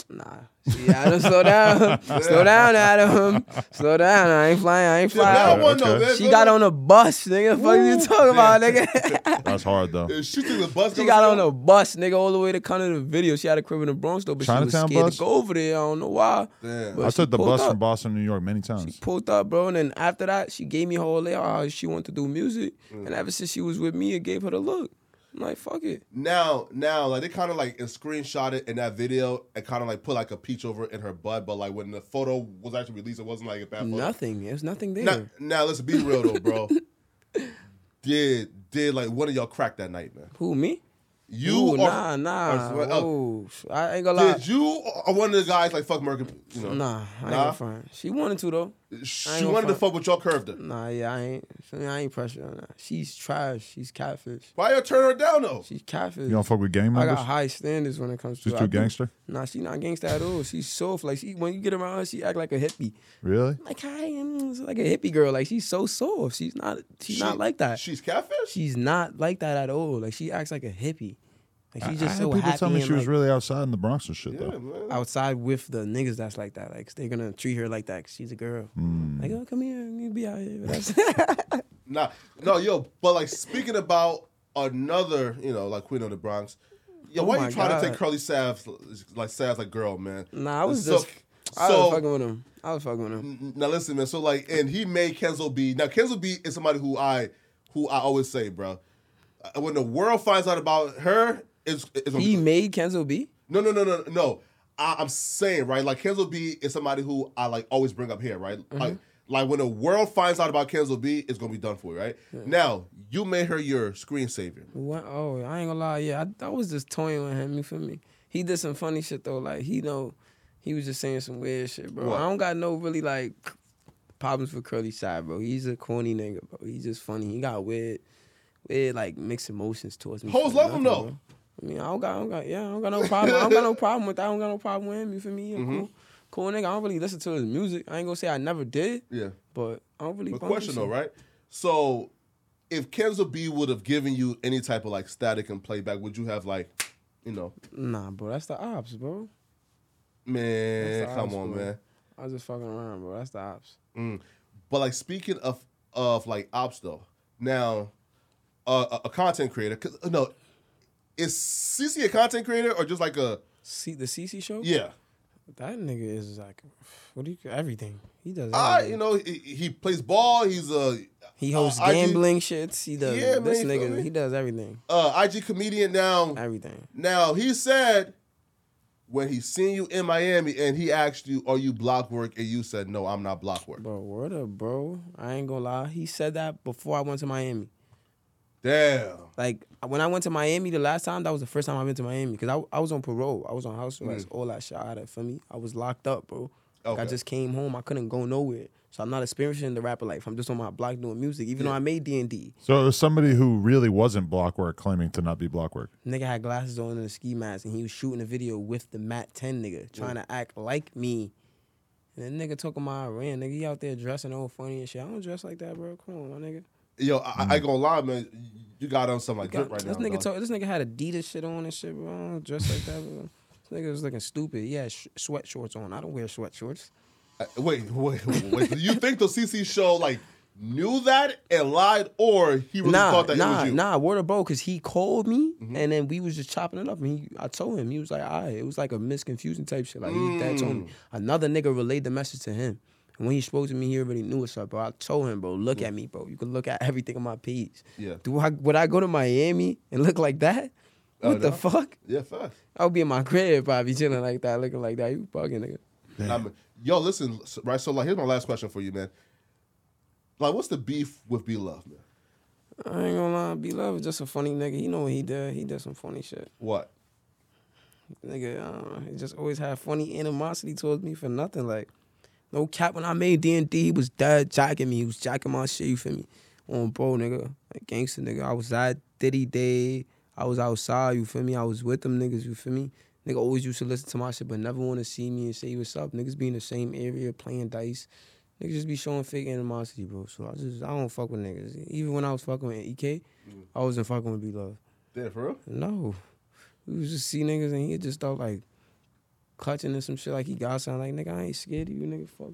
Nah, see, Adam, slow down, [laughs] slow down, Adam, slow down. I ain't flying, I ain't Shit, flying. that out. one though, Okay. man. She got on a bus, nigga. Fuck you talking about, nigga? [laughs] That's hard though. Uh, She took the bus. She got on a bus, nigga, all the way to come to the video. She had a crib in the Bronx though, but she Chinatown was scared bus? to go over there. I don't know why. Damn. But I she took the pulled bus up. from Boston, to New York, many times. She pulled up, bro, and then after that, she gave me her whole layout how she wanted to do music. Mm. And ever since she was with me, it gave her the look. I'm like, fuck it. Now, now, like they kind of like screenshot it in that video and kind of like put like a peach over in her butt, but like when the photo was actually released, it wasn't like a bad photo. Nothing. There's nothing there. Now, now, let's be real though, bro. [laughs] did did like one of y'all crack that night, man? Who me? You Ooh, or nah, nah. or- oh. I ain't gonna lie. did you or one of the guys like fuck Merkin? You know, Nah, I ain't Nah? gonna front. She wanted to though. She wanted gonna fuck with y'all curved her. Nah, yeah, I ain't. I ain't pressure on that. She's trash. She's catfish. Why you turn her down though? She's catfish. You don't fuck with gang I got high standards when it comes to. She's I too do- gangster? Nah, she not gangster at all. She's soft. Like she, when you get around her, she act like a hippie. Really? Like I am it's like a hippie girl. Like she's so soft. She's not. She's She- not like that. She's catfish. she's not like that at all. Like she acts like a hippie. Like I, she's I just had so people happy tell me and she was really outside in the Bronx and shit yeah, though. man. outside with the niggas that's like that. Like they're gonna treat her like that. 'cause she's a girl. Hmm. Like oh come here, you be out here. But [laughs] Nah, no, yo, but like speaking about another, you know, like Queen of the Bronx. Yo, Oh why my you trying to take God. Curly Sav's like Sav's like girl, man? nah, I was So- just. I so- was fucking with him. I was fucking with him. Now listen, man. So like, and he made Kenzo B. Now Kenzo B is somebody who I, who I always say, bro. uh, When the world finds out about her, it's gonna He made Kenzo B. no, no, no, no, no. I, I'm saying right, like Kenzo B is somebody who I like always bring up here, right? Mm-hmm. Like, like when the world finds out about Kenzo B, it's gonna be done for, you, right? Now you made her your screensaver. What? Oh, I ain't gonna lie. Yeah, I, I was just toying with him. You feel me? He did some funny shit though. Like he know, he was just saying some weird shit, bro. What? I don't got no really like problems with Curly side, bro. He's a corny nigga, bro. He's just funny. He got weird, weird like mixed emotions towards me. Hoes love him, though. bro. I mean, I don't got, I don't got, yeah, I don't got no problem. I don't got no problem with that. I don't got no problem with him. You feel me? He a Mm-hmm. cool, cool nigga. I don't really listen to his music. I ain't gonna say I never did, Yeah. but I don't really. But question though, right? So, if Kenzo B would have given you any type of like static and playback, would you have like, you know, Nah, bro, that's the ops, bro. man, come ops, on, bro. man. I was just fucking around, bro. That's the ops. Mm. But like speaking of of like ops though, now uh, a, a content creator, 'cause- no, is CC a content creator or just like a See the CC show? yeah? That nigga is like, what do you everything? He does. I everything. you know he, he plays ball. He's a he hosts uh, IG gambling shits. He does. Yeah, this feel nigga, me? he does everything. uh, IG comedian now. Everything. Now he said when he seen you in Miami and he asked you, "Are you Blockwork?" and you said, "No, I'm not Blockwork." Bro, what up, bro. I ain't gonna lie. He said that before I went to Miami. Damn. Like when I went to Miami the last time, that was the first time I went to Miami because I, I was on parole. I was on house mm. arrest. All that shit out of for me. I was locked up, bro. Like I just came home. I couldn't go nowhere. So I'm not experiencing the rapper life. I'm just on my block doing music. Even though I made D and D. So it was somebody who really wasn't Blockwork claiming to not be Blockwork. Nigga had glasses on and a ski mask, and he was shooting a video with the Matt 10 nigga, mm. trying to act like me. And then nigga talking about Iran, nigga, he out there dressing all funny and shit. I don't dress like that, bro. Come on, my nigga. Yo, I, I ain't gonna lie, man. You got on something like drip right this now. nigga talk, this nigga had Adidas shit on and shit, bro. I like that, bro. This nigga was looking stupid. He had sh- sweat shorts on. I don't wear sweat shorts. Uh, Wait, [laughs] wait, wait. You think the CC show like knew that and lied, or he really nah, thought that nah, it was you? Mm-hmm. nah, word of bro, cause he called me and then we was just chopping it up and he, I told him he was like, all right, it was like a misconfusion type shit. Like he that told Mm. me another nigga relayed the message to him, and when he spoke to me, he already knew what's up, bro. I told him, bro, look at me, bro. You can look at everything on my page. Yeah. Do I would I go to Miami and look like that? Oh, What the fuck? Yeah, fuck. I would be in my crib, probably chilling like that, looking like that. You fucking nigga. I mean, yo, listen, right? So, like, here's my last question for you, man. Like, what's the beef with B Love, man? I ain't gonna lie, B Love is just a funny nigga. He know what he did. He did some funny shit. What? Nigga, uh, he just always had funny animosity towards me for nothing. Like, no cap. When I made D and D, he was dead jacking me. He was jacking my shit. You feel me? On bro, nigga, like gangster, nigga. I was at Diddy Day. I was outside. You feel me? I was with them niggas. You feel me? Nigga always used to listen to my shit, but never want to see me and say what's up. Niggas be in the same area playing dice. Niggas just be showing fake animosity, bro. So I just I don't fuck with niggas. Even when I was fucking with EK, mm. I wasn't fucking with B Love. Damn, for real? No. We was just see niggas and he just thought like clutching and some shit like he got something like nigga, I ain't scared of you, nigga. Fuck.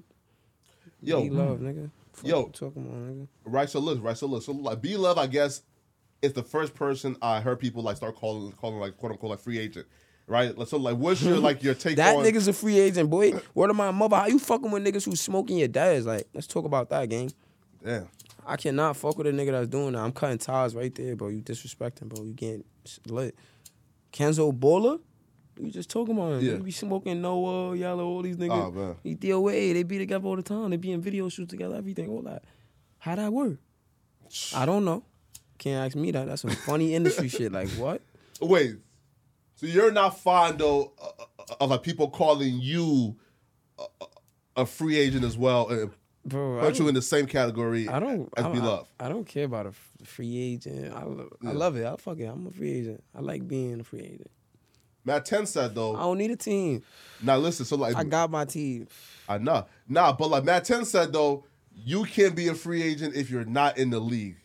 Yo, love, hmm. nigga. Fuck Yo. talking about, nigga. Right. So look, right. So look. So like, B Love, I guess, is the first person I heard people like start calling, calling like quote unquote like free agent. Right. So like, what's your like your [laughs] take That on? nigga's a free agent, boy. Word of my mother, how you fucking with niggas who smoking your dads? Like, let's talk about that, gang. Damn. I cannot fuck with a nigga that's doing that. I'm cutting ties right there, bro. You disrespecting, bro. You getting lit. Kenzo Balla, you just talking about him. Yeah. You be smoking Noah, Yellow, all these niggas. Oh man. He DOA, they be together all the time. They be in video shoots together, everything, all that. How that work? I don't know. Can't ask me that. That's some funny [laughs] industry shit. Like what? Wait. So you're not fond though uh, of like people calling you a, a free agent as well and Bro, I put you in the same category I don't, as I, Love. I, I don't care about a free agent. I, lo- I Yeah. love it. I fuck it. I'm a free agent. I like being a free agent. Matt Ten said though. I don't need a team. Now listen. So like I got my team. I know. Nah, but like Matt Ten said though, you can't be a free agent if you're not in the league.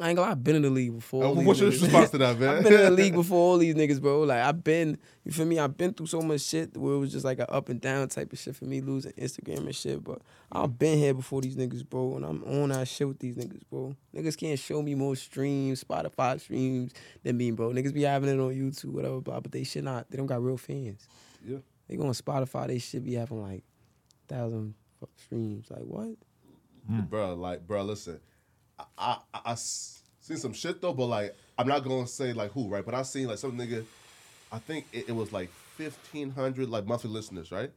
I ain't gonna lie, I've been in the league before. all Uh, these What's your niggas. response to that, man? [laughs] I've been in the league before all these niggas, bro. Like I've been, you feel me? I've been through so much shit where it was just like an up and down type of shit for me, losing Instagram and shit. But I've been here before these niggas, bro, and I'm on that shit with these niggas, bro. Niggas can't show me more streams, Spotify streams than me, bro. Niggas be having it on YouTube, whatever, blah, but they should not. They don't got real fans. Yeah. They go on Spotify, they should be having like thousand streams. Like what? Bro, like, bro, listen, I, I, I- I s- seen some shit though, but like, I'm not gonna say like who, right? But I seen like some nigga, I think it, it was like 1,500 like monthly listeners, right?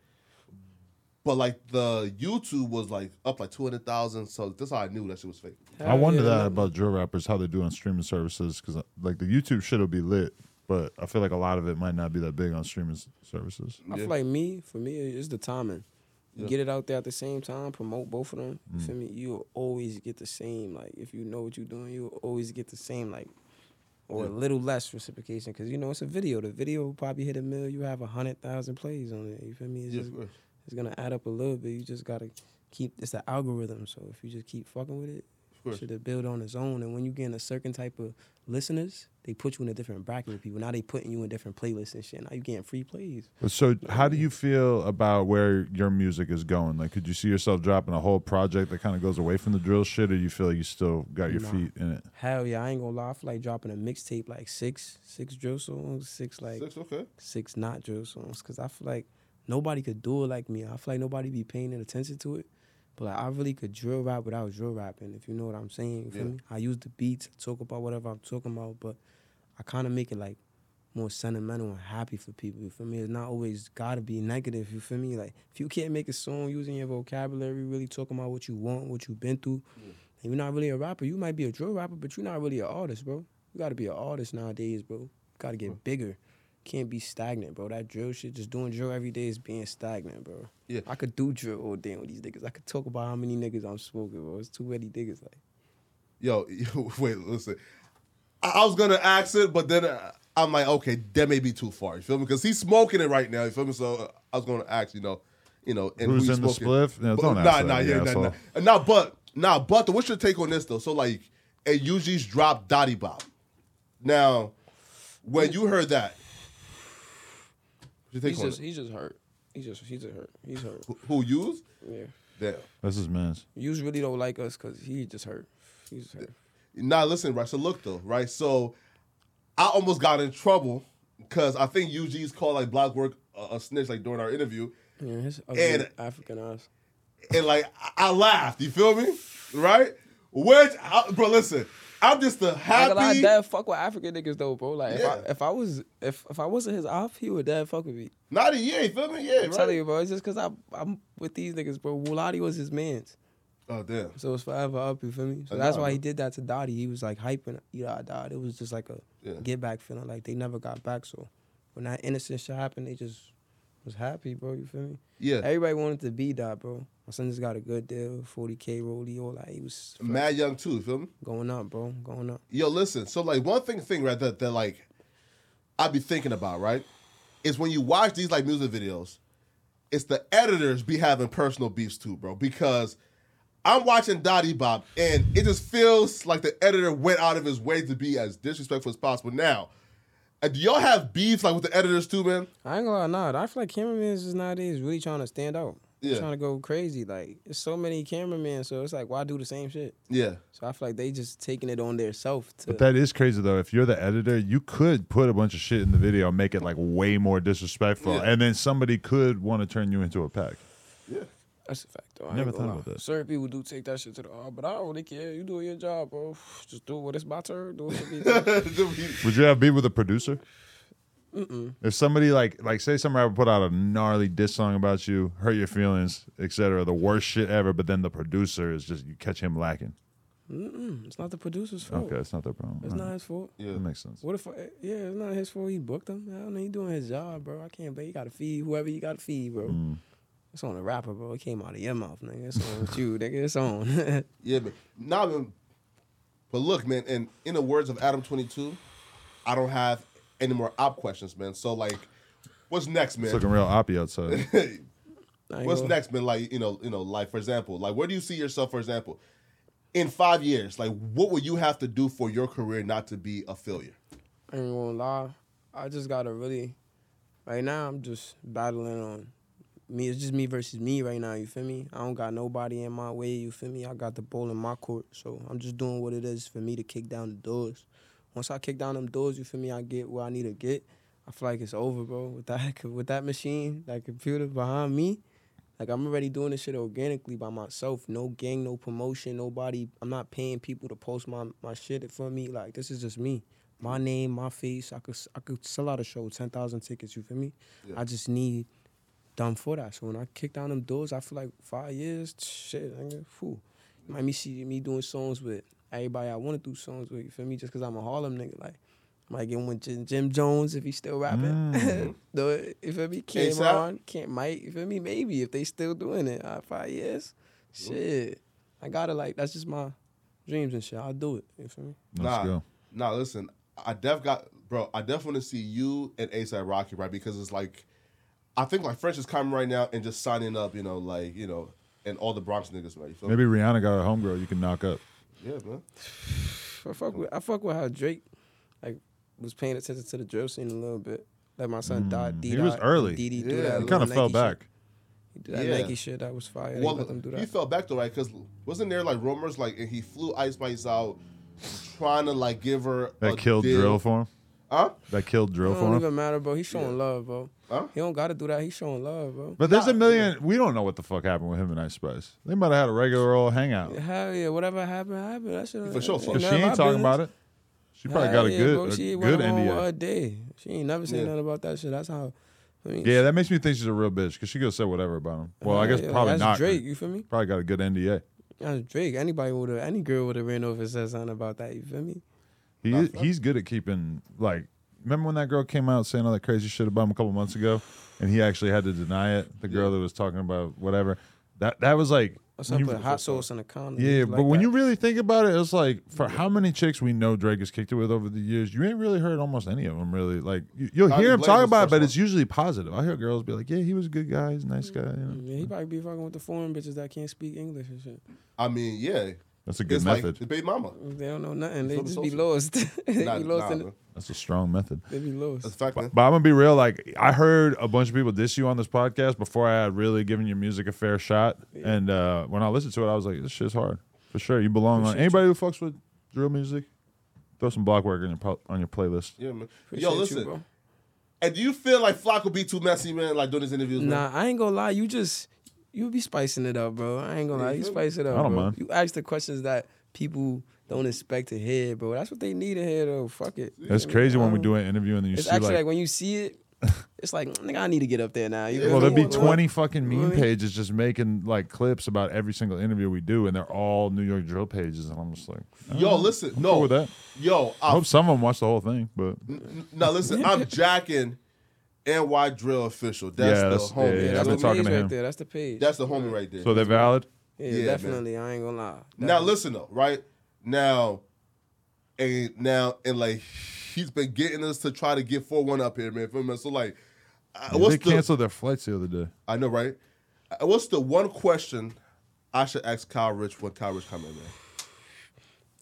But like the YouTube was like up like 200,000, so that's how I knew that shit was fake. I wonder yeah, that about drill rappers, how they do on streaming services, because like the YouTube shit will be lit, but I feel like a lot of it might not be that big on streaming services. I Yeah. feel like me, for me, it's the timing. You Yeah. get it out there at the same time, promote both of them. You mm. feel me? You'll always get the same. Like if you know what you're doing, you'll always get the same. Like or a little less reciprocation because you know it's a video. The video will probably hit a mill. You have a hundred thousand plays on it. You feel me? It's Yeah, just it's gonna add up a little bit. You just gotta keep. It's the algorithm. So if you just keep fucking with it, Of should build on his own. And when you get a certain type of listeners, they put you in a different bracket with people. Now they putting you in different playlists and shit. Now you getting free plays. So, how do you feel about where your music is going? Like, could you see yourself dropping a whole project that kind of goes away from the drill shit, or you feel like you still got your Nah. feet in it? Hell yeah, I ain't gonna lie. I feel like dropping a mixtape like six, six drill songs, six like six, okay. Six, not drill songs. Cause I feel like nobody could do it like me. I feel like nobody be paying attention to it. But like I really could drill rap without drill rapping, if you know what I'm saying. You feel Yeah. me? I use the beats, talk about whatever I'm talking about, but I kinda make it like more sentimental and happy for people. You feel me? It's not always gotta be negative. You feel me? Like if you can't make a song using your vocabulary, really talking about what you want, what you've been through, and you're not really a rapper. You might be a drill rapper, but you're not really an artist, bro. You gotta be an artist nowadays, bro. You gotta get bigger. Can't be stagnant, bro. That drill shit, just doing drill every day is being stagnant, bro. Yeah. I could do drill all day with these niggas. I could talk about how many niggas I'm smoking, bro. It's too many niggas. Like, Yo, yo, [laughs] wait, listen. I, I was gonna ask it, but then uh, I'm like, okay, that may be too far. You feel me? Because he's smoking it right now. You feel me? So uh, I was gonna ask, you know, you know, and Who's who in the smoking. spliff? Yeah, But- don't nah, ask nah, that, yeah, you nah, nah, asshole. nah. But nah, but what's your take on this though? So like, it usually dropped Notti Bop. Now, when you heard that, what's your take he's on just, it? he's just hurt. He's just, he's just hurt. He's hurt. Who, who used? Yeah. Damn. That's his man's. You really don't like us because he just hurt. He's just hurt. Nah, listen, right. So look though, right. So I almost got in trouble because I think UG's called like Blockwork a, a snitch like during our interview, Yeah, his ugly And- African eyes. and like I, I laughed. You feel me? Right? Which, I, bro, listen, I'm just a gonna lie, dad fuck with African niggas though, bro. Like Yeah. if I if I was if if I wasn't his off, he would dad fuck with me. Not a year. You feel me? Yeah, I'm right. telling you, bro. It's just cause I I'm with these niggas, bro. Wulati was his man's, Oh damn. so it's forever up. You feel me? So I that's know, why bro. he did that to Notti. He was like hyping. You know. It was just like a Yeah. get back feeling. Like they never got back. So when that innocent shit happened, they just was happy, bro. You feel me? Yeah. Everybody wanted to be that, bro. My son just got a good deal, 40k rollie, all that. He was Mad young too, feel me? going up, bro, going up. Yo, listen. So like one thing, thing right that that like I be thinking about right is when you watch these like music videos, it's the editors be having personal beefs too, bro. Because I'm watching Notti Bop and it just feels like the editor went out of his way to be as disrespectful as possible. Now, uh, do y'all have beefs like with the editors too, man? I ain't gonna lie, nah. I feel like cameramen just nowadays really trying to stand out. Yeah. Trying to go crazy. Like, there's so many cameramen, so it's like, why do the same shit? Yeah. So I feel like they just taking it on their self to But that is crazy though. If you're the editor, you could put a bunch of shit in the video, and make it like way more disrespectful, Yeah. and then somebody could want to turn you into a pack. Yeah. That's a fact, though. I Never thought lie. about that. Certain people do take that shit to the heart, but I don't really care. You doing your job, bro. Just do what it's my turn. Do it for me. [laughs] Would you have beef with a producer? If somebody like like say some rapper put out a gnarly diss song about you, hurt your feelings, etc., the worst shit ever, but then the producer is just you catch him lacking. Mm-mm, it's not the producer's fault. Okay, it's not their problem. It's All not right. his fault. Yeah. That makes sense. What if? I, yeah, it's not his fault. He booked him. I don't know. He doing his job, bro. I can't. But you got to feed whoever you got to feed, bro. Mm. It's on the rapper, bro. It came out of your mouth, nigga. It's on you, [laughs] nigga. It's on. [laughs] Yeah, but Nah, man. But look, man, and in the words of Adam Twenty Two, I don't have any more op questions, man. So like, what's next, It's man? looking real oppy outside. [laughs] What's gonna- next, man? Like, you know, you know, like for example, like where do you see yourself, for example, in five years? Like, what would you have to do for your career not to be a failure? I ain't gonna lie. I just gotta really. Right now, I'm just battling on me. It's just me versus me right now. You feel me? I don't got nobody in my way. You feel me? I got the ball in my court, so I'm just doing what it is for me to kick down the doors. Once I kick down them doors, you feel me? I get where I need to get. I feel like it's over, bro. With that, [laughs] with that machine, that computer behind me, like I'm already doing this shit organically by myself. No gang, no promotion, nobody. I'm not paying people to post my my shit for me. Like this is just me my name, my face. I could I could sell out a show, ten thousand tickets. You feel me? Yeah. I just need done for that. So when I kick down them doors, I feel like five years, shit, nigga, fool. You might me see me doing songs with everybody I want to do songs with. You feel me? Just cause I'm a Harlem nigga, like. Might get one with Jim, Jim Jones if he's still rapping. Mm. [laughs] Do it, you feel me? Came ASAP? on, can't might. You feel me? Maybe if they still doing it, uh, five years. Shit, I gotta like. That's just my dreams and shit. I'll do it. You feel me? Let's nah, go. nah. Listen, I def got, bro. I definitely want to see you and ASAP Rocky, right? Because it's like, I think like French is coming right now and just signing up, you know, like you know, and all the Bronx niggas, man. You feel me? Maybe Rihanna got a homegirl you can knock up. Yeah, man. I fuck with I fuck with how Drake like was paying attention to the drill scene a little bit. Like my son Dot D. Mm. he was early. Didi Yeah, do that. he He little kind of fell Nike back. Shit. He did that Yeah. Nike shit that was fire. Well, he let them do he that. fell back though, right? Because wasn't there like rumors like and he flew Ice Spice out, trying to like give her That a killed deal. drill for him. Huh? That killed It drill for him. don't him. even matter, bro. He's showing love, bro. Huh? He don't gotta do that. He's showing love, bro. But there's Nah, a million. We don't know what the fuck happened with him and Ice Spice. They might have had a regular old hangout. Hell yeah, whatever happened, happened. That shit. For sure, for Because she ain't talking about it. She probably got a good, She a went good home NDA. a day. She ain't never said Yeah. nothing about that shit. That's how. I mean, Yeah, that makes me think she's a real bitch because she could say whatever about him. Well, I guess yeah, probably that's not. Drake, you feel me? Probably got a good NDA. That's Drake. Anybody would have, any girl would have ran over and said something about that. You feel me? He Nah, is, fuck. he's good at keeping like. Remember when that girl came out saying all that crazy shit about him a couple months ago, and he actually had to deny it. The girl that was talking about whatever. That that was like. What's when you- with hot sauce in the condom? yeah, Like but when that. you really think about it, it's like for how many chicks we know Drake has kicked it with over the years, you ain't really heard almost any of them. Really, like you, you'll Tommy hear him talk about it, but one. it's usually positive. I hear girls be like, "Yeah, he was a good guy. He's a nice mm, guy." You know? Yeah, he probably be fucking with the foreign bitches that can't speak English and shit. I mean, yeah, That's a good it's method. like the baby mama. They don't know nothing. They From just be lost. [laughs] they Nah, be lost nah, in man. it. That's a strong method. They be lost. That's a fact, man. But I'm gonna be real. Like I heard a bunch of people diss you on this podcast before I had really given your music a fair shot. And uh, when I listened to it, I was like, "This shit's hard for sure." You belong on Appreciate anybody who fucks with drill music. Throw some Blockwork on your po- on your playlist. Yeah, man. Appreciate Yo, listen. you, bro. and do you feel like Flock will be too messy, man? Like doing his interviews, man? Nah, I ain't gonna lie. You just you be spicing it up, bro. I ain't gonna lie. you You spice it up, I don't bro. mind. You ask the questions that people don't expect to hear, bro. That's what they need to hear, though. Fuck it. That's crazy when we don't- an interview and then you It's see actually like, like, when you see it, [laughs] it's like nigga, I need to get up there now. You well, there'll me? be 20 fucking meme what mean? pages just making like clips about every single interview we do, and they're all New York drill pages, and I'm just like, Yo, listen, I'm no, cool with that. yo, I I, hope some of them watch the whole thing, but now listen, I'm [laughs] jacking NY Drill official. That's Yeah, the that's- homie. yeah, yeah, that's, I've the, been talking page to right there. That's the page. that's the homie right there. So they're valid. yeah, Yeah, man. definitely. I ain't gonna lie. Now listen though, right now, and now and like he's been getting us to try to get four one up here, man. Feel me? So like, uh, Yeah, what's they the? canceled their flights the other day. I know, right? Uh, What's the one question I should ask Kyle Richh when Kyle Richh come in, man?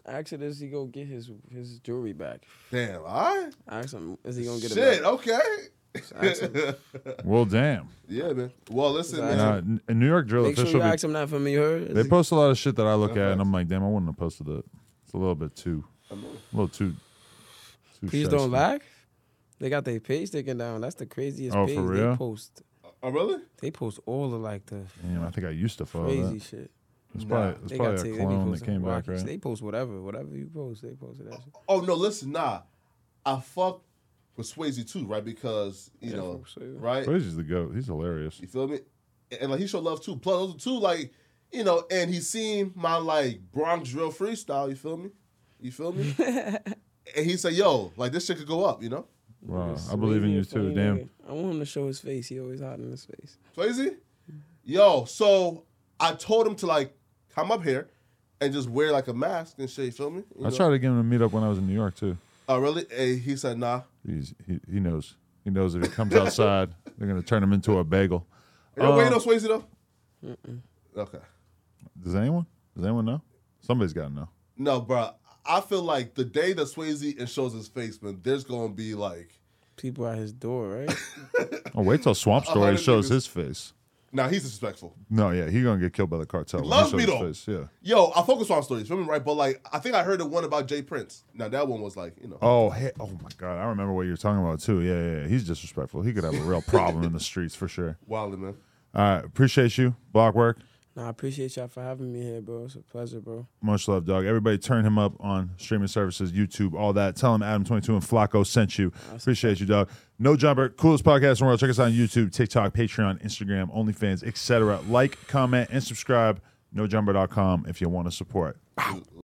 Ask him, is he gonna get his his jewelry back? Damn, all right. Ask him, is he gonna get Shit, it back? okay. Ask. [laughs] Well, damn. yeah, man. Well, listen, man. Nah, N- a New York drill Make sure official. you be- ask him that for me. You heard? They post a lot of shit that I look Okay. at, and I'm like, damn, I wouldn't have posted that. It's a little bit too, a little too. too Please shiesty. don't laugh. They got their page taken down. That's the craziest Oh, page for they post. Oh, really? They post all of like the Damn, I think I used to follow crazy that. shit. It's Nah. probably, it's They probably got a take, they be clone that came back, Rockies. right? They post whatever, whatever you post. They posted that oh, shit. Oh no, listen, nah. I fuck with Swayze too, right? Because you Yeah, know, right? Swayze's the goat. He's hilarious. You feel me? And like he showed love too. Plus those two like, you know, and he seen my like Bronx drill freestyle. You feel me? You feel me? [laughs] and he said, "Yo, like this shit could go up." You know, Wow, I believe in Swayze you a funny too. Damn. nigga. I want him to show his face. He always hiding his face. Swayze. Yo, so I told him to like come up here and just wear like a mask and shit. You feel me? You I know? tried to get him to meet up when I was in New York too. Oh really? And he said, "Nah." He's he, he knows. He knows if he comes outside, [laughs] they're gonna turn him into a bagel. You know, Uh, waiting on Swayze though. Okay. Does anyone? Does anyone know? Somebody's got to know. No, bro. I feel like the day that Swayze and shows his face, man, there's gonna be like, People at his door, right? [laughs] Oh, wait till Swamp Story shows niggas. his face. Nah, he's disrespectful. No, yeah, he gonna get killed by the cartel. He loves me, though. face, Yeah. Yo, I focus on stories, me, right? But like, I think I heard the one about Jay Prince. Now that one was like, you know, Oh, hey, oh my God, I remember what you're talking about too. Yeah, yeah, yeah. He's disrespectful. He could have a real [laughs] problem in the streets for sure. wildly, man. All right, appreciate you, Blockwork. Nah, I appreciate y'all for having me here, bro. It's a pleasure, bro. Much love, dog. Everybody turn him up on streaming services, YouTube, all that. Tell him Adam22 and Flacco sent you. Appreciate you, dog. No Jumper, coolest podcast in the world. Check us out on YouTube, TikTok, Patreon, Instagram, OnlyFans, etc. Like, comment, and subscribe. NoJumper.com if you want to support.